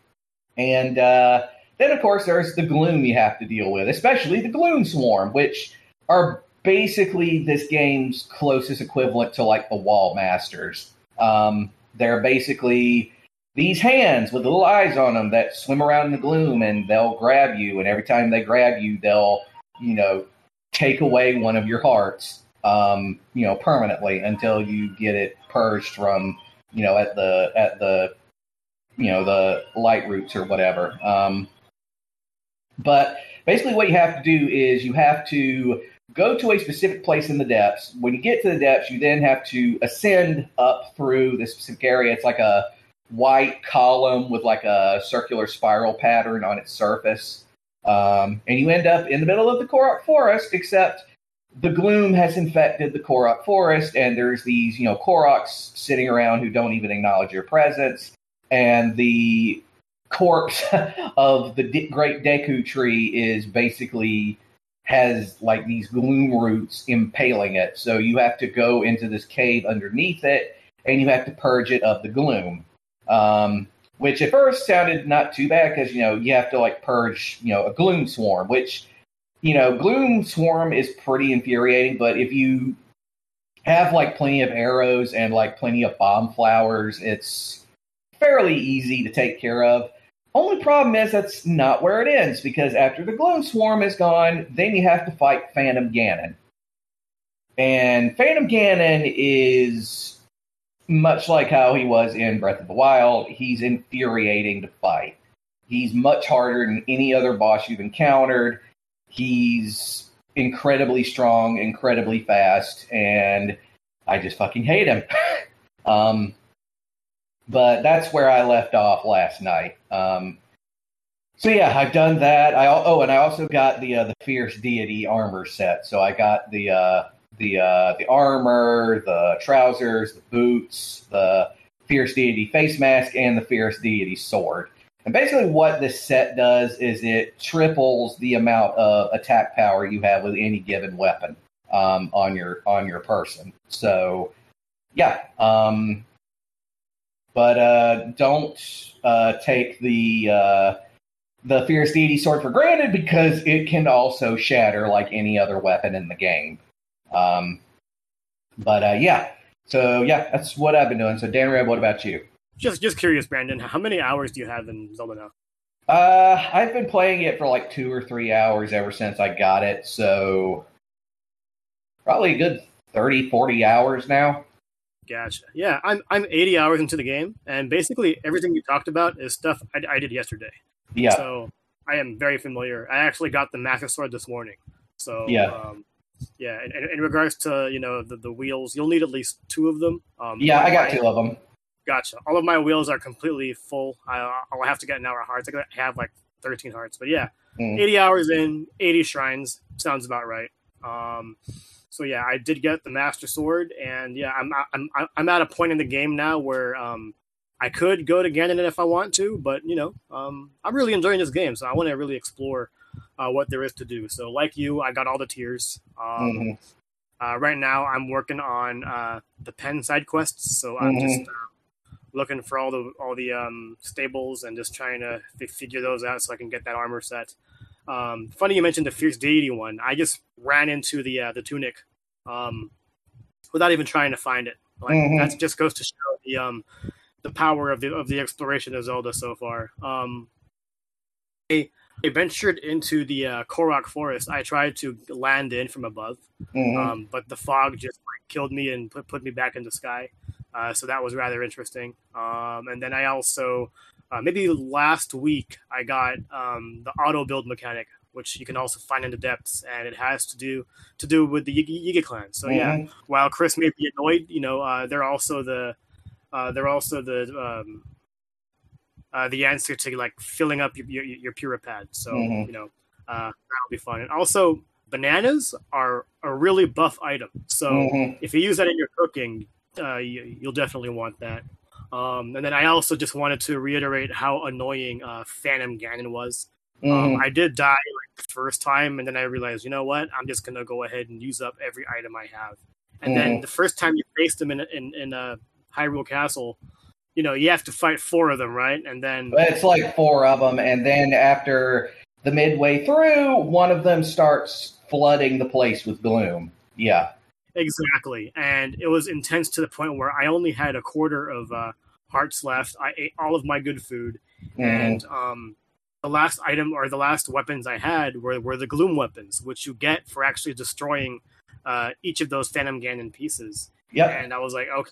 and uh, then, of course, there's the gloom you have to deal with, especially the gloom swarm, which are basically this game's closest equivalent to like the wall masters. Um, they're basically these hands with little eyes on them that swim around in the gloom and they'll grab you. And every time they grab you, they'll, you know, take away one of your hearts, um, you know, permanently until you get it purged from, you know, at the, at the, you know, the light roots or whatever. Um, but basically, what you have to do is you have to go to a specific place in the depths. When you get to the depths, you then have to ascend up through this specific area. It's like a white column with like a circular spiral pattern on its surface. Um, and you end up in the middle of the Korok forest, except the gloom has infected the Korok forest, and there's these, you know, Koroks sitting around who don't even acknowledge your presence. And the corpse of the D- great Deku tree is basically has like these gloom roots impaling it. So you have to go into this cave underneath it and you have to purge it of the gloom. Um, which at first sounded not too bad because you know you have to like purge you know a gloom swarm, which you know gloom swarm is pretty infuriating. But if you have like plenty of arrows and like plenty of bomb flowers, it's fairly easy to take care of. Only problem is that's not where it ends because after the gloom swarm is gone, then you have to fight Phantom Ganon. And Phantom Ganon is much like how he was in Breath of the Wild. He's infuriating to fight. He's much harder than any other boss you've encountered. He's incredibly strong, incredibly fast, and I just fucking hate him. um, but that's where I left off last night. Um, so yeah, I've done that. I oh, and I also got the uh, the fierce deity armor set. So I got the uh, the uh, the armor, the trousers, the boots, the fierce deity face mask, and the fierce deity sword. And basically, what this set does is it triples the amount of attack power you have with any given weapon um, on your on your person. So, yeah, um, but uh, don't uh, take the uh, the fierce deity sword for granted because it can also shatter like any other weapon in the game. Um, but uh, yeah, so yeah, that's what I've been doing. So Dan Red, what about you?
Just just curious, Brandon. How many hours do you have in Zelda now?
Uh, I've been playing it for like two or three hours ever since I got it. So probably a good 30, 40 hours now.
Gotcha. Yeah, I'm I'm 80 hours into the game, and basically everything you talked about is stuff I, I did yesterday.
Yeah.
So I am very familiar. I actually got the Master Sword this morning. So
Yeah.
um, yeah. In, in regards to you know the, the wheels, you'll need at least two of them. Um,
Yeah, I got
my-
two of them.
Gotcha. All of my wheels are completely full. I, I'll have to get an hour of hearts. I have like 13 hearts, but yeah,
Mm.
80 hours in, 80 shrines sounds about right. Um, so yeah, I did get the Master Sword, and yeah, I'm I'm I'm at a point in the game now where um, I could go to Ganon if I want to, but you know, um, I'm really enjoying this game, so I want to really explore uh, what there is to do. So like you, I got all the tears. Um,
Mhm.
uh, right now, I'm working on uh, the Penn side quests, so I'm
Mhm.
just uh, looking for all the all the um, stables and just trying to fi- figure those out so I can get that armor set. Um, funny you mentioned the fierce deity one. I just ran into the uh, the tunic um, without even trying to find it. Like
Mhm.
that just goes to show the um, the power of the of the exploration of Zelda so far. Um, I, I ventured into the uh, Korok forest. I tried to land in from above,
Mhm.
um, but the fog just like, killed me and put, put me back in the sky. Uh, so that was rather interesting. Um, and then I also, uh, maybe last week, I got um, the auto build mechanic, which you can also find in the depths, and it has to do to do with the Yiga, Yiga clan. So yeah,
Mhm.
while Chris may be annoyed, you know, uh, they're also the uh, they're also the um, uh, the answer to like filling up your your, your Purah Pad. So
Mhm.
you know uh, that'll be fun. And also, bananas are a really buff item. So
Mhm.
if you use that in your cooking, uh, you, you'll definitely want that. Um, and then I also just wanted to reiterate how annoying uh, Phantom Ganon was. Um,
Mhm.
I did die like the first time, and then I realized, you know what? I'm just gonna go ahead and use up every item I have, and mm-hmm. then the first time you face them in in in a Hyrule Castle, you know you have to fight four of them, right? And then
it's like four of them, and then after the midway through, one of them starts flooding the place with gloom. Yeah,
exactly, and it was intense to the point where I only had a quarter of uh, hearts left. I ate all of my good food, mm. and um, the last item or the last weapons I had were were the gloom weapons, which you get for actually destroying uh, each of those Phantom Ganon pieces.
Yeah,
and I was like, okay,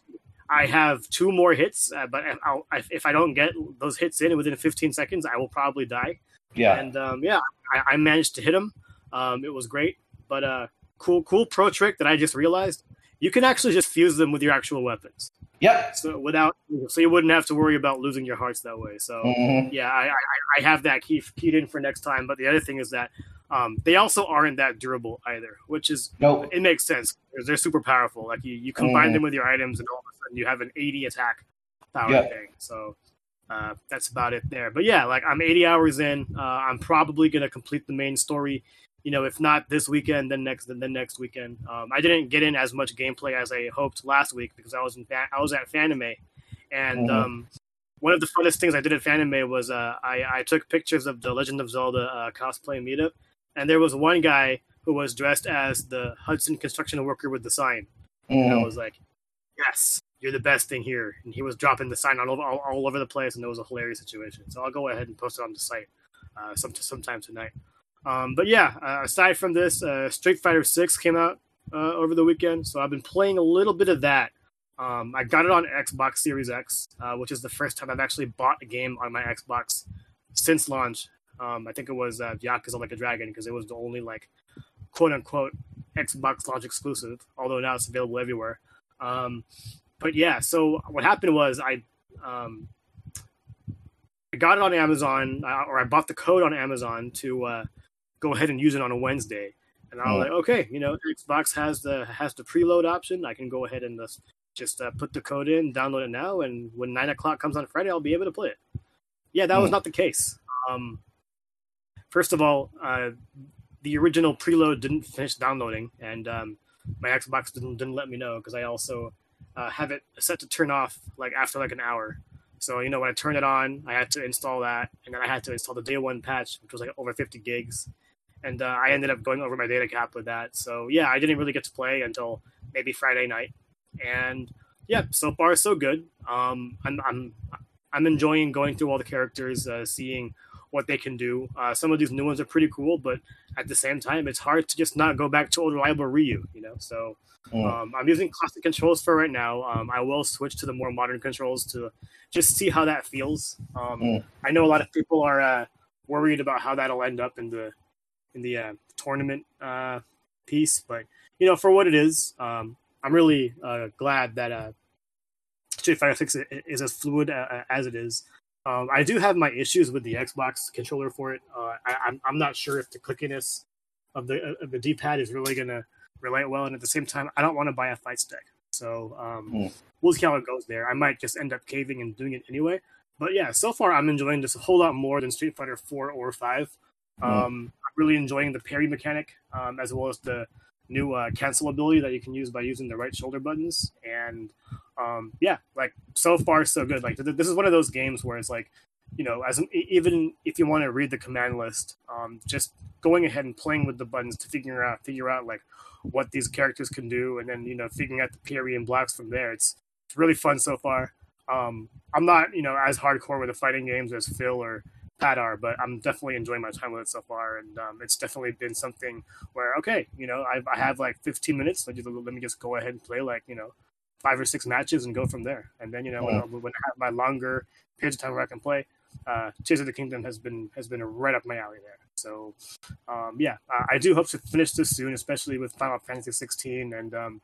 I have two more hits, uh, but I'll, if I don't get those hits in within 15 seconds, I will probably die.
Yeah,
and um, yeah, I, I, managed to hit him. Um, it was great, but uh, cool, cool pro trick that I just realized: you can actually just fuse them with your actual weapons.
Yep.
So without, so you wouldn't have to worry about losing your hearts that way. So mm-hmm. yeah, I, I, I have that key keyed in for next time. But the other thing is that um, they also aren't that durable either, which is
nope.
it makes sense because they're super powerful. Like you, you combine mm. them with your items, and all of a sudden you have an 80 attack power yep. thing. So uh, that's about it there. But yeah, like I'm 80 hours in. Uh, I'm probably gonna complete the main story. You know, if not this weekend, then next, then next weekend. Um, I didn't get in as much gameplay as I hoped last week because I was in I was at Fanime, and mm. um, one of the funnest things I did at Fanime was uh, I, I took pictures of the Legend of Zelda uh, cosplay meetup, and there was one guy who was dressed as the Hudson construction worker with the sign. And I mm. was like, yes, you're the best thing here. And he was dropping the sign all over, all, all over the place, and it was a hilarious situation. So I'll go ahead and post it on the site uh, some, sometime tonight. Um, but yeah, uh, aside from this, uh, Street Fighter Six came out uh, over the weekend, so I've been playing a little bit of that. Um, I got it on Xbox Series X, uh, which is the first time I've actually bought a game on my Xbox since launch. Um, I think it was uh, Yakuza Like a Dragon because it was the only like quote unquote Xbox launch exclusive, although now it's available everywhere. Um, but yeah, so what happened was I um, I got it on Amazon, uh, or I bought the code on Amazon to uh, go ahead and use it on a Wednesday. And I was oh. like, okay, you know, Xbox has the has the preload option. I can go ahead and just just uh, put the code in, download it now, and when nine o'clock comes on Friday, I'll be able to play it. Yeah, that was not the case. Um, first of all, uh, the original preload didn't finish downloading, and um, my Xbox didn't didn't let me know because I also uh, have it set to turn off like after like an hour. So you know when I turned it on, I had to install that, and then I had to install the day one patch, which was like over 50 gigs, and uh, I ended up going over my data cap with that. So yeah, I didn't really get to play until maybe Friday night, and yeah, so far so good. Um, I'm I'm I'm enjoying going through all the characters, uh, seeing what they can do. Uh, some of these new ones are pretty cool, but at the same time, it's hard to just not go back to old reliable Ryu, you know. So mm. um, I'm using classic controls for right now. Um, I will switch to the more modern controls to just see how that feels. Um, mm. I know a lot of people are uh, worried about how that'll end up in the in the uh, tournament uh, piece, but you know, for what it is, um, I'm really uh, glad that uh, Street Fighter Six is as fluid as it is. Um, I do have my issues with the Xbox controller for it. Uh, I, am I'm, I'm not sure if the clickiness of the of the D-pad is really going to relate well, and at the same time, I don't want to buy a fight stick. So um, mm. we'll see how it goes there. I might just end up caving and doing it anyway. But yeah, so far I'm enjoying this a whole lot more than Street Fighter 4 or 5. Mm. Um, really enjoying the parry mechanic um, as well as the new uh, cancel ability that you can use by using the right shoulder buttons. And um, yeah, like so far so good. Like th- this is one of those games where it's like, you know, as even if you want to read the command list, um, just going ahead and playing with the buttons to figure out figure out like what these characters can do, and then you know figuring out the parry and blocks from there. It's it's really fun so far. Um, I'm not you know as hardcore with the fighting games as Phil or Pat are, but I'm definitely enjoying my time with it so far, and um, it's definitely been something where okay, you know, I, I have like 15 minutes, let me just go ahead and play like you know five or six matches and go from there. And then you know when, when I have my longer periods of time where I can play, uh, Tears of the Kingdom has been has been right up my alley there. So um, yeah, I, I do hope to finish this soon, especially with Final Fantasy 16 and um,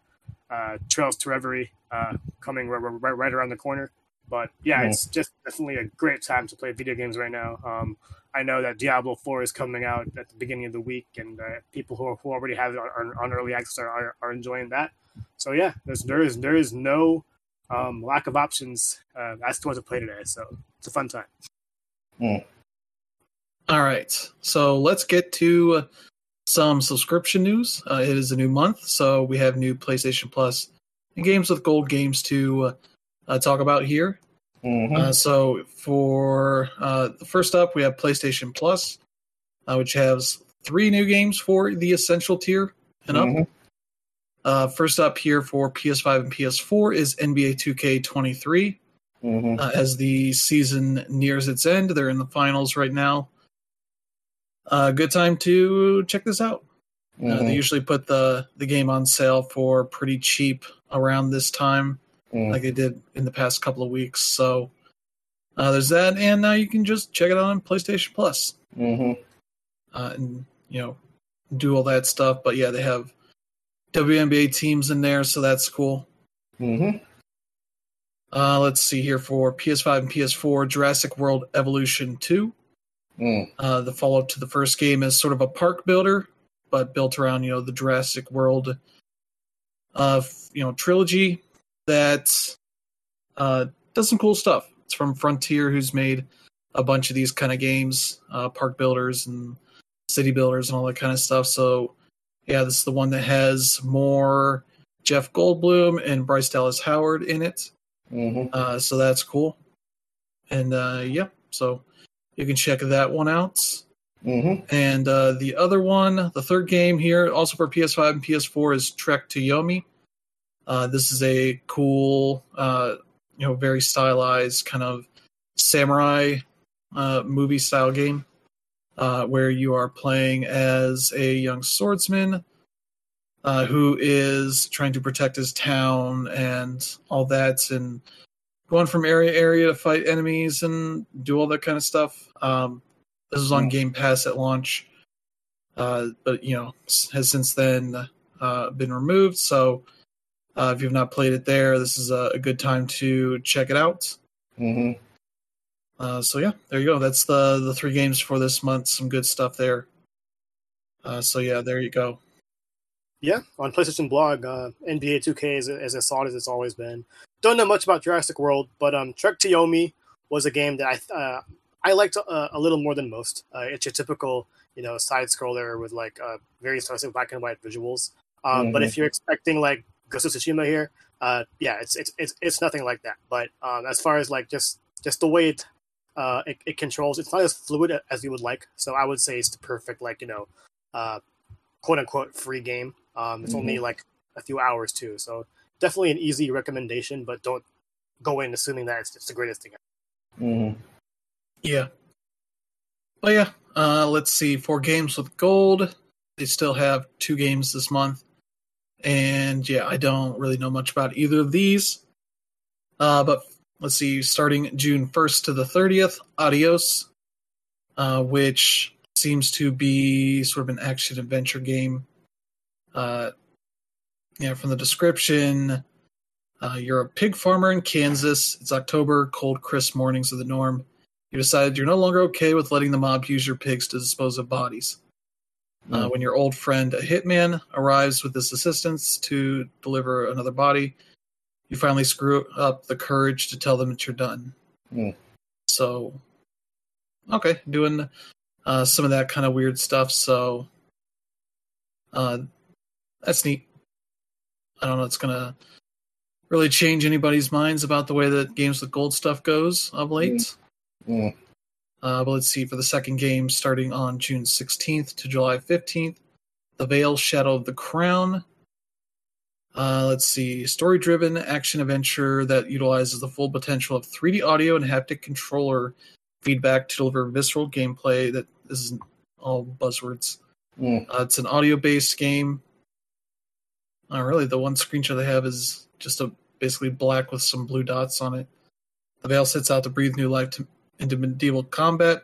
uh, Trails to Reverie uh, coming right, right, right, around the corner. But yeah, it's just definitely a great time to play video games right now. Um, I know that Diablo 4 is coming out at the beginning of the week, and uh, people who, who already have it on, on early access are, are, are enjoying that. So yeah, there's there is there is no um, lack of options uh, as to what to play today. So it's a fun time.
Mm.
All right, so let's get to some subscription news. Uh, it is a new month, so we have new PlayStation Plus and games with gold games to uh, talk about here.
Mhm.
Uh, so for uh, first up, we have PlayStation Plus, uh, which has three new games for the Essential tier and up.
Mhm.
Uh, first up here for PS5 and PS4 is NBA 2K23.
Mhm.
Uh, as the season nears its end, they're in the finals right now. Uh, good time to check this out. Uh,
Mhm.
they usually put the the game on sale for pretty cheap around this time,
Mhm.
like they did in the past couple of weeks. So uh, there's that, and now you can just check it out on PlayStation Plus
Mhm.
uh, and you know do all that stuff. But yeah, they have WNBA teams in there, so that's cool.
Mhm.
Uh, let's see here for PS5 and PS4, Jurassic World Evolution 2.
Mhm.
Uh, the follow up to the first game is sort of a park builder, but built around you know the Jurassic World, uh, you know trilogy that uh, does some cool stuff. It's from Frontier, who's made a bunch of these kind of games, uh, park builders and city builders and all that kind of stuff. So yeah, this is the one that has more Jeff Goldblum and Bryce Dallas Howard in it.
Mhm.
Uh, so that's cool. And uh, yeah, so you can check that one out.
Mhm.
And uh, the other one, the third game here, also for PS5 and PS4, is Trek to Yomi. Uh, this is a cool, uh, you know, very stylized kind of samurai uh, movie style game uh, where you are playing as a young swordsman uh, who is trying to protect his town and all that, and going from area to area to fight enemies and do all that kind of stuff. Um, this was on Game Pass at launch, uh, but you know has since then uh, been removed. So uh, if you've not played it there, this is a, a good time to check it out.
Mhm.
Uh, so yeah, there you go. That's the the three games for this month. Some good stuff there. Uh, so yeah, there you go.
Yeah, on PlayStation Blog, uh, NBA 2K is as as solid as it's always been. Don't know much about Jurassic World, but um, Trek to Yomi was a game that I uh, I liked uh, a little more than most. Uh, it's your typical, you know, side scroller with like uh, very classic black and white visuals. Um, But
Mhm.
if you're expecting like Ghost of Tsushima here, uh, yeah, it's it's it's it's nothing like that. But um, as far as like just just the way it, uh, it it controls, it's not as fluid as you would like. So I would say it's the perfect like you know, uh, quote unquote free game. Um, it's only like a few hours too, so definitely an easy recommendation. But don't go in assuming that it's, it's the greatest thing.
Mhm.
Yeah. But yeah, uh, let's see. For games with gold, they still have two games this month. And yeah, I don't really know much about either of these. Uh, but let's see, starting June 1st to the 30th, Adios, uh, which seems to be sort of an action adventure game. Uh, yeah, from the description, uh, you're a pig farmer in Kansas. It's October, cold, crisp mornings are the norm. You decided you're no longer okay with letting the mob use your pigs to dispose of bodies. Uh,
Mm.
when your old friend, a hitman, arrives with his assistants to deliver another body, you finally screw up the courage to tell them that you're done.
Mm.
So, okay, doing uh, some of that kind of weird stuff. So, uh, that's neat. I don't know. It's gonna really change anybody's minds about the way that games with gold stuff goes of late.
Mm.
Uh, but let's see, for the second game, starting on June 16th to July 15th, The Veil Shadow of the Crown. Uh, let's see, story driven action adventure that utilizes the full potential of 3D audio and haptic controller feedback to deliver visceral gameplay that isn't all buzzwords.
Mm.
Uh, it's an audio based game. Uh, really, the one screenshot they have is just a basically black with some blue dots on it. The Veil sets out to breathe new life to, into medieval combat,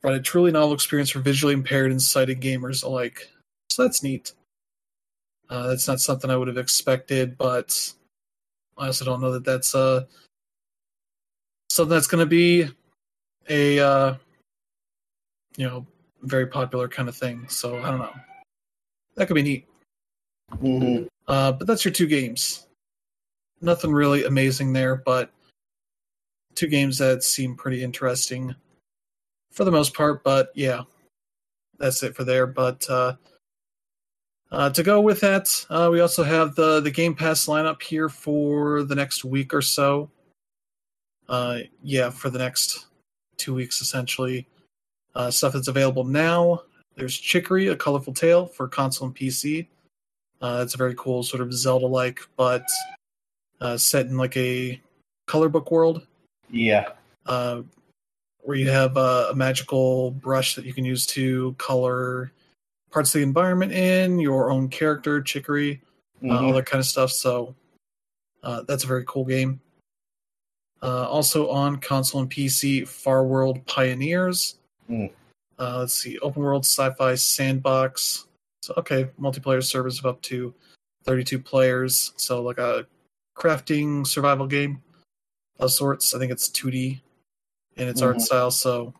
brought a truly novel experience for visually impaired and sighted gamers alike. So that's neat. Uh, that's not something I would have expected, but I also don't know that that's uh, something that's going to be a uh, you know very popular kind of thing. So I don't know. That could be neat.
Mhm.
Uh, but that's your two games. Nothing really amazing there, but two games that seem pretty interesting for the most part. But yeah, that's it for there. But uh, Uh, to go with that, uh, we also have the the Game Pass lineup here for the next week or so. Uh, yeah, for the next two weeks essentially. Uh, stuff that's available now. There's Chicory, A Colorful Tale for console and PC. Uh, it's a very cool sort of Zelda-like, but uh, set in like a color book world
Yeah.
uh, where you have uh, a magical brush that you can use to color parts of the environment in, your own character, Chicory, uh, all
Mhm.
that kind of stuff. So uh, that's a very cool game. Uh, also on console and PC, Farworld Pioneers.
Mm.
Uh, let's see, open world sci-fi sandbox. So okay, multiplayer servers of up to 32 players. So like a crafting survival game of sorts. I think it's 2D in its art
Mhm.
style. So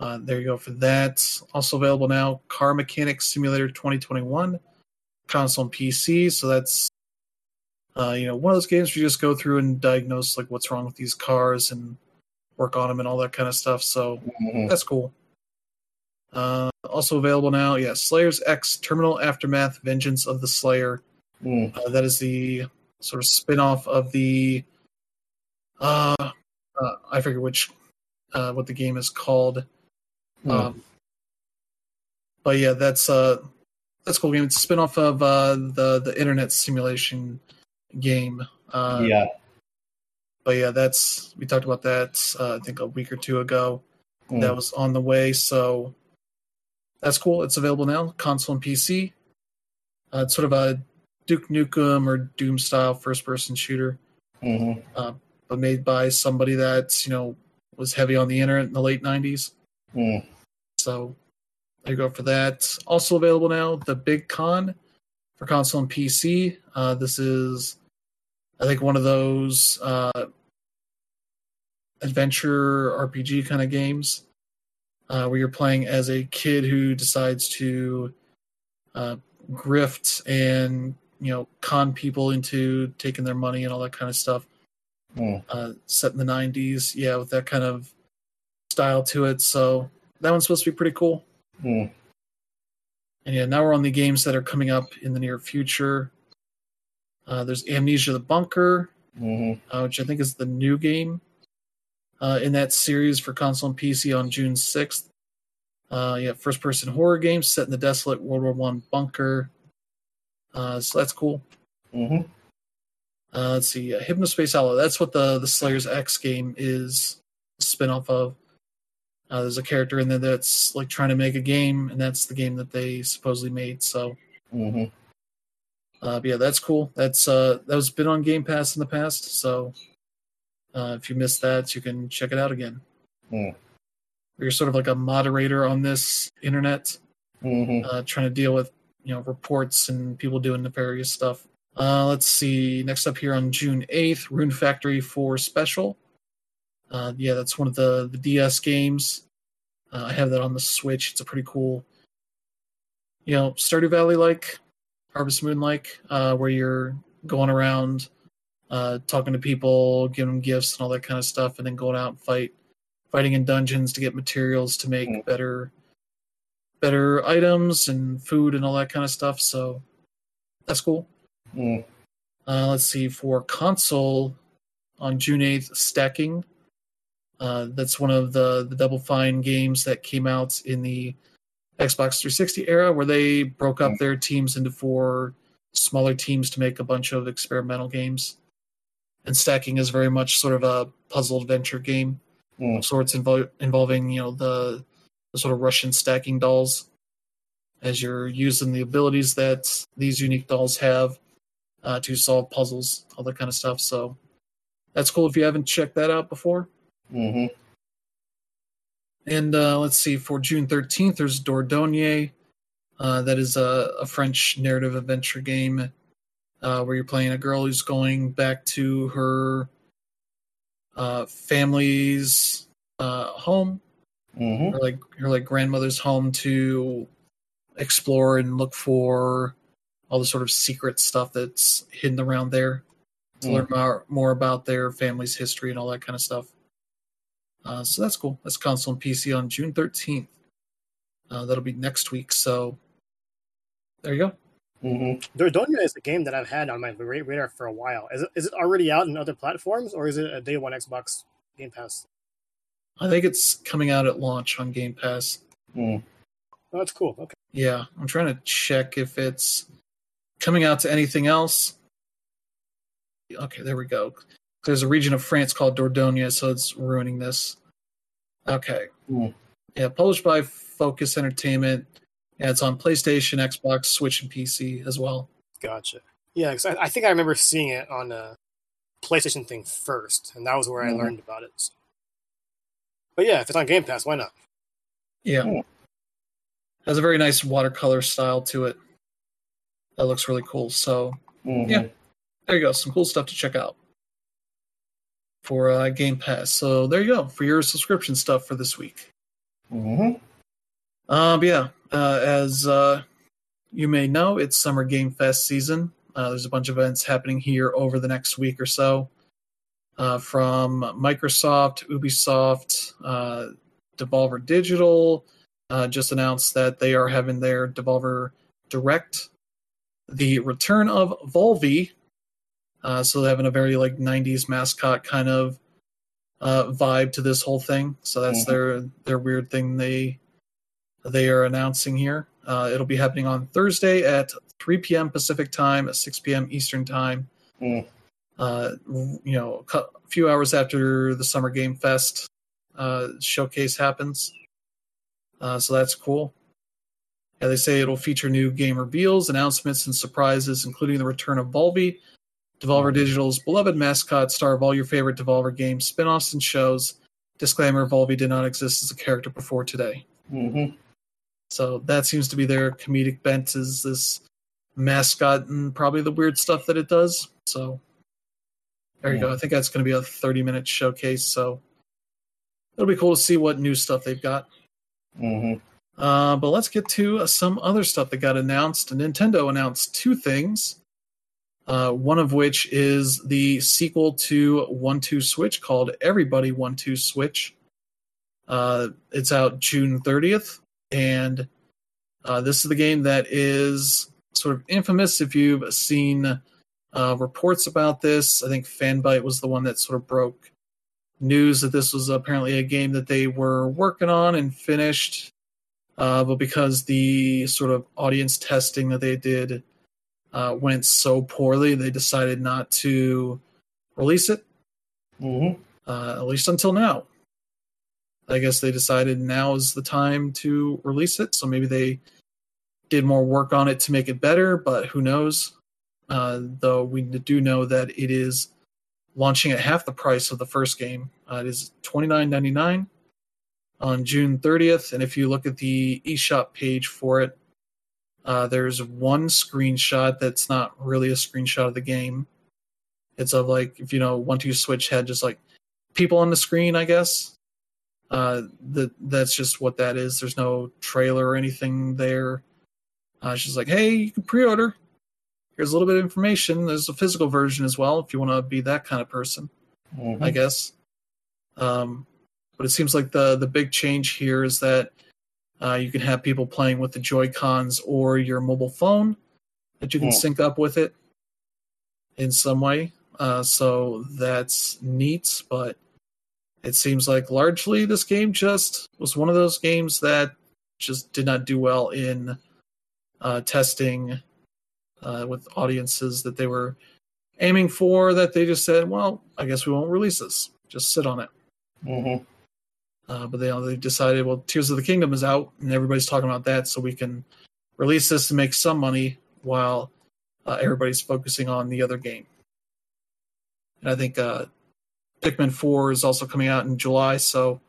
uh, there you go for that. Also available now, Car Mechanic Simulator 2021, console and PC. So that's uh, you know one of those games where you just go through and diagnose like what's wrong with these cars and work on them and all that kind of stuff. So
Mhm.
that's cool. Uh, also available now, yeah, Slayers X Terminal Aftermath Vengeance of the Slayer.
Mm.
Uh, that is the sort of spin-off of the uh, uh I forget which uh what the game is called.
Mm.
Um but yeah, that's uh that's a cool game. It's a spin-off of uh the the internet simulation game. Uh
yeah.
but yeah, that's we talked about that uh, I think a week or two ago.
Mm.
That was on the way, so that's cool. It's available now, console and PC. Uh, it's sort of a Duke Nukem or Doom style first person shooter,
Mhm.
But made by somebody that you know was heavy on the internet in the late '90s.
Mm.
So there you go for that. Also available now, the Big Con for console and PC. Uh, this is, I think, one of those uh, adventure RPG kind of games uh, where you're playing as a kid who decides to uh, grift and you know con people into taking their money and all that kind of stuff.
Mm.
Uh, set in the '90s, yeah, with that kind of style to it. So that one's supposed to be pretty cool.
Mm.
And yeah, now we're on the games that are coming up in the near future. Uh, there's Amnesia: The Bunker,
Mhm.
uh, which I think is the new game uh, in that series for console and PC on June 6th. Uh, yeah, first-person horror game set in the desolate World War One bunker. Uh, so that's cool.
Mhm.
Uh, let's see, uh, Hypnospace Outlaw. That's what the the Slayers X game is a spin-off of. Uh, there's a character in there that's like trying to make a game, and that's the game that they supposedly made. So,
Mhm.
uh, but yeah, that's cool. That's uh, that was been on Game Pass in the past. So, uh, if you missed that, you can check it out again.
Mm.
You're sort of like a moderator on this internet,
Mhm.
uh, trying to deal with you know reports and people doing nefarious stuff. Uh, let's see. Next up here on June eighth, Rune Factory Four Special. Uh, yeah, that's one of the the DS games. Uh, I have that on the Switch. It's a pretty cool, you know, Stardew Valley like, Harvest Moon like, uh, where you're going around, uh, talking to people, giving them gifts and all that kind of stuff, and then going out and fight, fighting in dungeons to get materials to make
Mm.
better, better items and food and all that kind of stuff. So that's cool.
Mm.
Uh, let's see for console on June eighth, stacking. Uh, that's one of the the Double Fine games that came out in the Xbox 360 era, where they broke up their teams into four smaller teams to make a bunch of experimental games. And stacking is very much sort of a puzzle adventure game
Mm.
of sorts, invo- involving you know the, the sort of Russian stacking dolls, as you're using the abilities that these unique dolls have uh, to solve puzzles, all that kind of stuff. So that's cool if you haven't checked that out before.
Mhm.
And uh, let's see, for June 13th, there's Dordogne. Uh, that is a, a French narrative adventure game uh, where you're playing a girl who's going back to her uh, family's uh, home,
Mhm.
her like her like grandmother's home, to explore and look for all the sort of secret stuff that's hidden around there to
Mm.
learn more, more about their family's history and all that kind of stuff. Uh, so that's cool. That's console and PC on June 13th. Uh, that'll be next week. So there you go.
Mm-hmm.
Dordogne is a game that I've had on my radar for a while. Is it, is it already out in other platforms, or is it a day one Xbox Game Pass?
I think it's coming out at launch on Game Pass.
Mm.
Oh, that's cool. Okay.
Yeah, I'm trying to check if it's coming out to anything else. Okay, there we go. There's a region of France called Dordogne, so it's ruining this. Okay.
Hmm.
Yeah, published by Focus Entertainment. Yeah, it's on PlayStation, Xbox, Switch, and PC as well.
Gotcha. Yeah, 'cause I, I think I remember seeing it on a PlayStation thing first, and that was where I
Mhm.
learned about it. so. But yeah, if it's on Game Pass, why not?
Yeah.
Hmm.
Has a very nice watercolor style to it. That looks really cool. So
Mhm.
Yeah. there you go. Some cool stuff to check out for uh, Game Pass. So there you go for your subscription stuff for this week.
Mhm.
Um, yeah, uh, as uh, you may know, it's Summer Game Fest season. Uh, there's a bunch of events happening here over the next week or so. Uh, from Microsoft, Ubisoft, uh, Devolver Digital uh, just announced that they are having their Devolver Direct. The return of Volvy. Uh, so having a very like 90s mascot kind of uh, vibe to this whole thing. So that's
Mhm.
their their weird thing they they are announcing here. Uh, it'll be happening on Thursday at 3 p.m. Pacific time, 6 p.m. Eastern time.
Mm.
Uh, you know, a a few hours after the Summer Game Fest uh, showcase happens. Uh, so that's cool. Yeah, they say it'll feature new game reveals, announcements, and surprises, including the return of Volvy, Devolver Digital's beloved mascot, star of all your favorite Devolver games, spin-offs, and shows. Disclaimer: Volvy did not exist as a character before today.
Mhm.
So that seems to be their comedic bent is this mascot and probably the weird stuff that it does. So there you go. I think that's going to be a 30 minute showcase. So it'll be cool to see what new stuff they've got.
Mhm.
Uh, but let's get to uh, some other stuff that got announced. Nintendo announced two things. Uh, one of which is the sequel to One Two Switch called Everybody One Two Switch. Uh, it's out June 30th, and uh, this is the game that is sort of infamous. If you've seen uh, reports about this, I think Fanbyte was the one that sort of broke news that this was apparently a game that they were working on and finished, uh, but because the sort of audience testing that they did uh, went so poorly, they decided not to release it,
Mhm.
uh, at least until now. I guess they decided now is the time to release it, so maybe they did more work on it to make it better, but who knows? Uh, though we do know that it is launching at half the price of the first game. Uh, it is twenty nine ninety nine on June thirtieth, and if you look at the eShop page for it, uh, there's one screenshot that's not really a screenshot of the game. It's of like if you know one two switch had just like people on the screen, I guess. Uh, that that's just what that is. There's no trailer or anything there. Uh, she's like, hey, you can pre-order. Here's a little bit of information. There's a physical version as well if you want to be that kind of person.
Mhm.
I guess. Um, but it seems like the the big change here is that uh, you can have people playing with the Joy Cons or your mobile phone that you can
Hmm.
sync up with it in some way. Uh, so that's neat, but it seems like largely this game just was one of those games that just did not do well in uh, testing uh, with audiences that they were aiming for that they just said, well, I guess we won't release this. Just sit on it.
Mhm.
Uh, but they, they decided, well, Tears of the Kingdom is out, and everybody's talking about that, so we can release this to make some money while uh, everybody's focusing on the other game. And I think uh, Pikmin 4 is also coming out in July, so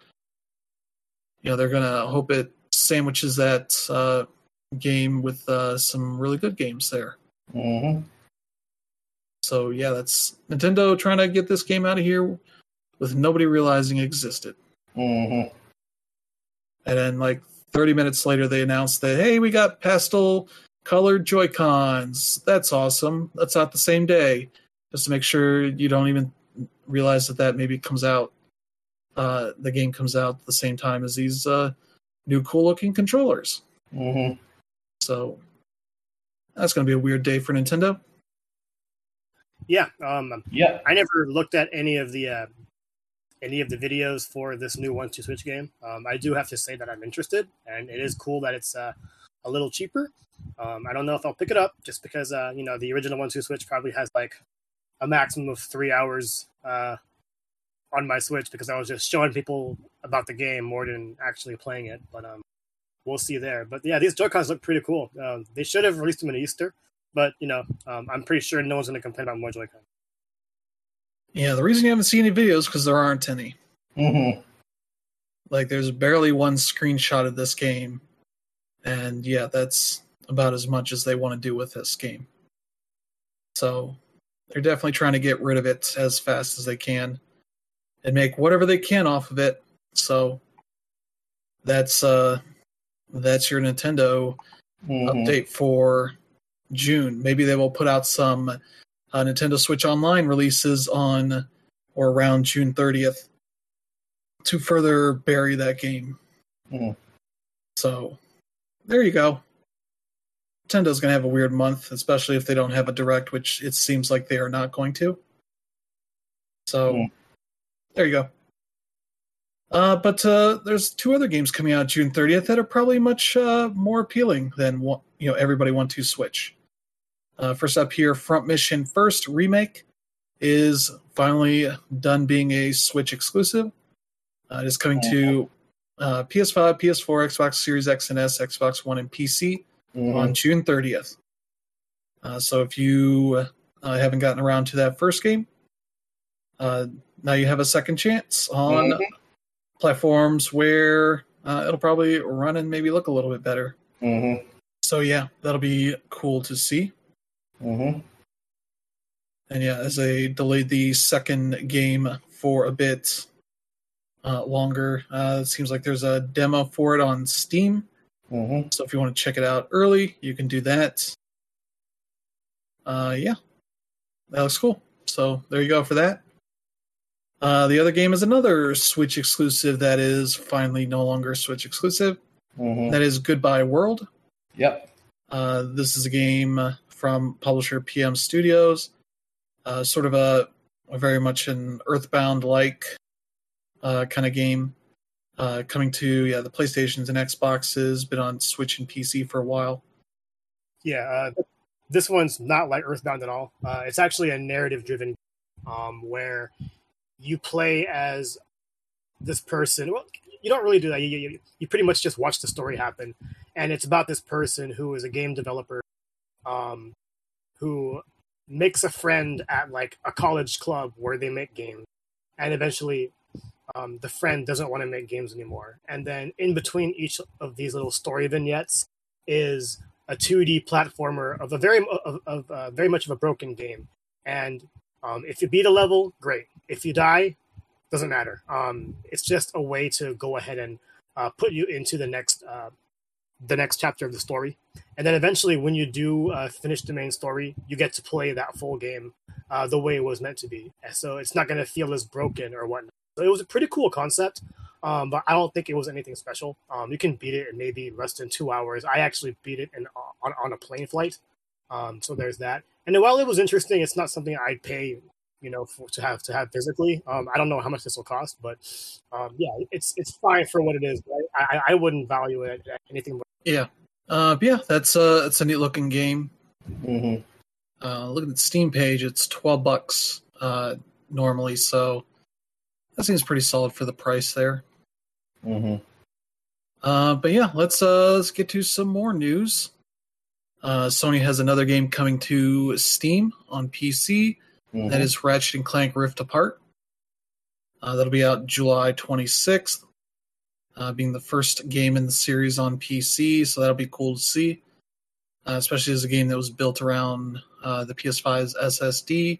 you know they're gonna hope it sandwiches that uh, game with uh, some really good games there.
Mhm.
So yeah, that's Nintendo trying to get this game out of here with nobody realizing it existed.
Mhm.
And then like 30 minutes later they announced that hey, we got pastel colored Joy-Cons. That's awesome. That's out the same day. Just to make sure you don't even realize that that maybe comes out uh the game comes out at the same time as these uh new cool looking controllers.
Mhm.
So That's going to be a weird day for Nintendo.
Yeah, um,
Yeah.
I never looked at any of the uh, any of the videos for this new One Two Switch game. Um, I do have to say that I'm interested, and it is cool that it's uh, a little cheaper. Um, I don't know if I'll pick it up just because uh, you know the original One Two Switch probably has like a maximum of three hours uh, on my Switch because I was just showing people about the game more than actually playing it. But um, we'll see there. But yeah, these Joy Cons look pretty cool. Um, they should have released them in Easter, but you know um, I'm pretty sure no one's going to complain about more Joy Cons.
Yeah, the reason you haven't seen any videos because there aren't any.
Mm-hmm.
Like, there's barely one screenshot of this game, and yeah, that's about as much as they want to do with this game. So, they're definitely trying to get rid of it as fast as they can and make whatever they can off of it. So, that's uh, that's your Nintendo
Mm-hmm.
update for June. Maybe they will put out some uh, Nintendo Switch Online releases on or around June 30th to further bury that game.
Mhm.
So there you go. Nintendo's going to have a weird month, especially if they don't have a direct, which it seems like they are not going to. So
Mhm.
there you go. Uh, but uh, there's two other games coming out June 30th that are probably much uh, more appealing than what you know Everybody One Two Switch. Uh, first up here, Front Mission First remake is finally done being a Switch exclusive. Uh, it is coming to uh, PS5, PS4, Xbox Series X and S, Xbox One, and PC
Mm-hmm.
on June 30th. Uh, so if you uh, haven't gotten around to that first game, uh, now you have a second chance on
Mhm.
platforms where uh, it'll probably run and maybe look a little bit better.
Mm-hmm.
So yeah, that'll be cool to see.
Mm-hmm.
And yeah, as they delayed the second game for a bit uh, longer, uh, it seems like there's a demo for it on Steam.
Mm-hmm.
So if you want to check it out early, you can do that. Uh, yeah, that looks cool. So there you go for that. Uh, the other game is another Switch exclusive that is finally no longer Switch exclusive.
Mm-hmm.
That is Goodbye World.
Yep.
Uh, this is a game from publisher PM Studios, uh, sort of a, a very much an Earthbound like uh, kind of game. Uh, coming to yeah the PlayStations and Xboxes, been on Switch and PC for a while.
Yeah, uh, this one's not like Earthbound at all. Uh, it's actually a narrative-driven, um, where you play as this person. Well, you don't really do that. You, you, you pretty much just watch the story happen, and it's about this person who is a game developer, um, who makes a friend at like a college club where they make games, and eventually. Um, the friend doesn't want to make games anymore, and then in between each of these little story vignettes is a 2D platformer of a very of, of uh, very much of a broken game. And um, if you beat a level, great. If you die, doesn't matter. Um, it's just a way to go ahead and uh, put you into the next uh, the next chapter of the story. And then eventually, when you do uh, finish the main story, you get to play that full game uh, the way it was meant to be. So it's not going to feel as broken or whatnot. So it was a pretty cool concept. Um, but I don't think it was anything special. Um, you can beat it in maybe less than two hours. I actually beat it in, on, on a plane flight. Um, so there's that. And while it was interesting, it's not something I'd pay, you know, for, to have to have physically. Um, I don't know how much this will cost, but um, yeah, it's it's fine for what it is. Right? I, I wouldn't value it at anything. But
Yeah, uh, but yeah, that's uh, it's a neat looking game.
Mm-hmm.
Uh, look at the Steam page; it's twelve bucks uh, normally, so that seems pretty solid for the price there.
Mm-hmm.
Uh, but yeah, let's uh, let's get to some more news. Uh, Sony has another game coming to Steam on PC.
Mm-hmm.
That is Ratchet and Clank Rift Apart. Uh, that'll be out July 26th, uh, being the first game in the series on PC. So that'll be cool to see, uh, especially as a game that was built around uh, the PS5's SSD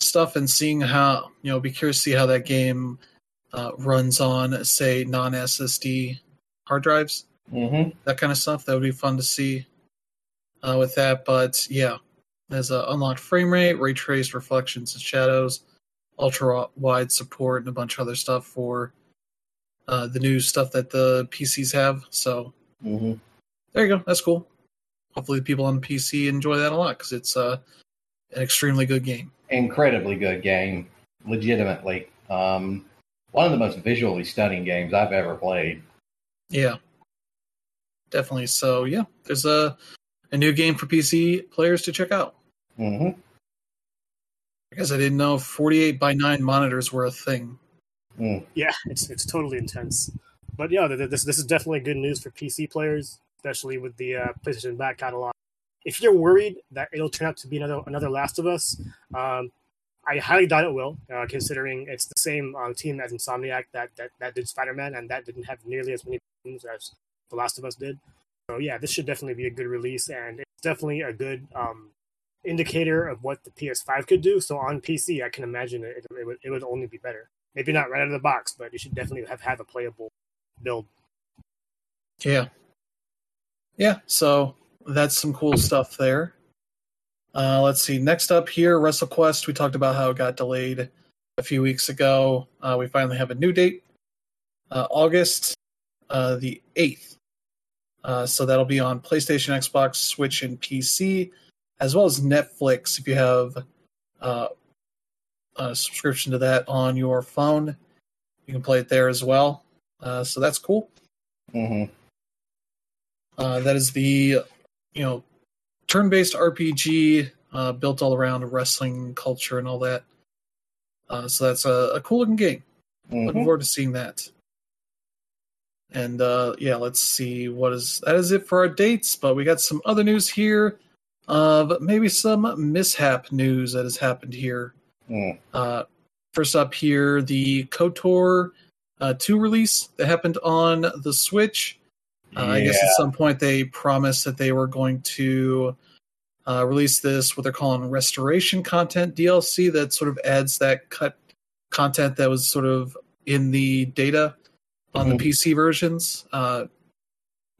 stuff, and seeing how you know, be curious to see how that game uh, runs on, say, non SSD hard drives
Mm-hmm.
that kind of stuff. That would be fun to see uh, with that. But yeah, there's a unlocked frame rate, ray traced reflections and shadows, ultra wide support, and a bunch of other stuff for uh, the new stuff that the PCs have. So
Mm-hmm.
there you go. That's cool. hopefully the people on PC enjoy that a lot because it's uh, an extremely good game.
Incredibly good game, legitimately. Um, one of the most visually stunning games I've ever played.
Yeah, definitely. So yeah, there's a a new game for PC players to check out.
hmm
I guess I didn't know 48 by 9 monitors were a thing.
Yeah, it's it's totally intense. But yeah, th- this this is definitely good news for PC players, especially with the uh, PlayStation back catalog. If you're worried that it'll turn out to be another another Last of Us, um, I highly doubt it will, uh, considering it's the same um, team as Insomniac that, that that did Spider Man, and that didn't have nearly as many problems as The Last of Us did. So yeah, this should definitely be a good release, and it's definitely a good um, indicator of what the PS5 could do. So on PC, I can imagine it, it, would, it would only be better. Maybe not right out of the box, but you should definitely have have a playable build.
Yeah. Yeah, so that's some cool stuff there. Uh, let's see. Next up here, WrestleQuest. We talked about how it got delayed a few weeks ago. Uh, we finally have a new date, uh, August uh, the 8th. Uh, so that'll be on PlayStation, Xbox, Switch, and PC, as well as Netflix if you have uh, a subscription to that on your phone. You can play it there as well. Uh, so that's cool.
hmm
Uh, that is the you know turn-based RPG uh, built all around wrestling culture and all that. Uh, so that's a, a cool looking game. Looking
hmm
forward to seeing that. And uh, yeah, let's see what is that is it for our dates. But we got some other news here of maybe some mishap news that has happened here.
Mm.
Uh, first up here, the KOTOR uh, 2 release that happened on the Switch. Uh, I guess at some point they promised that they were going to uh, release this, what they're calling restoration content DLC, that sort of adds that cut content that was sort of in the data on
Mhm.
the PC versions, uh,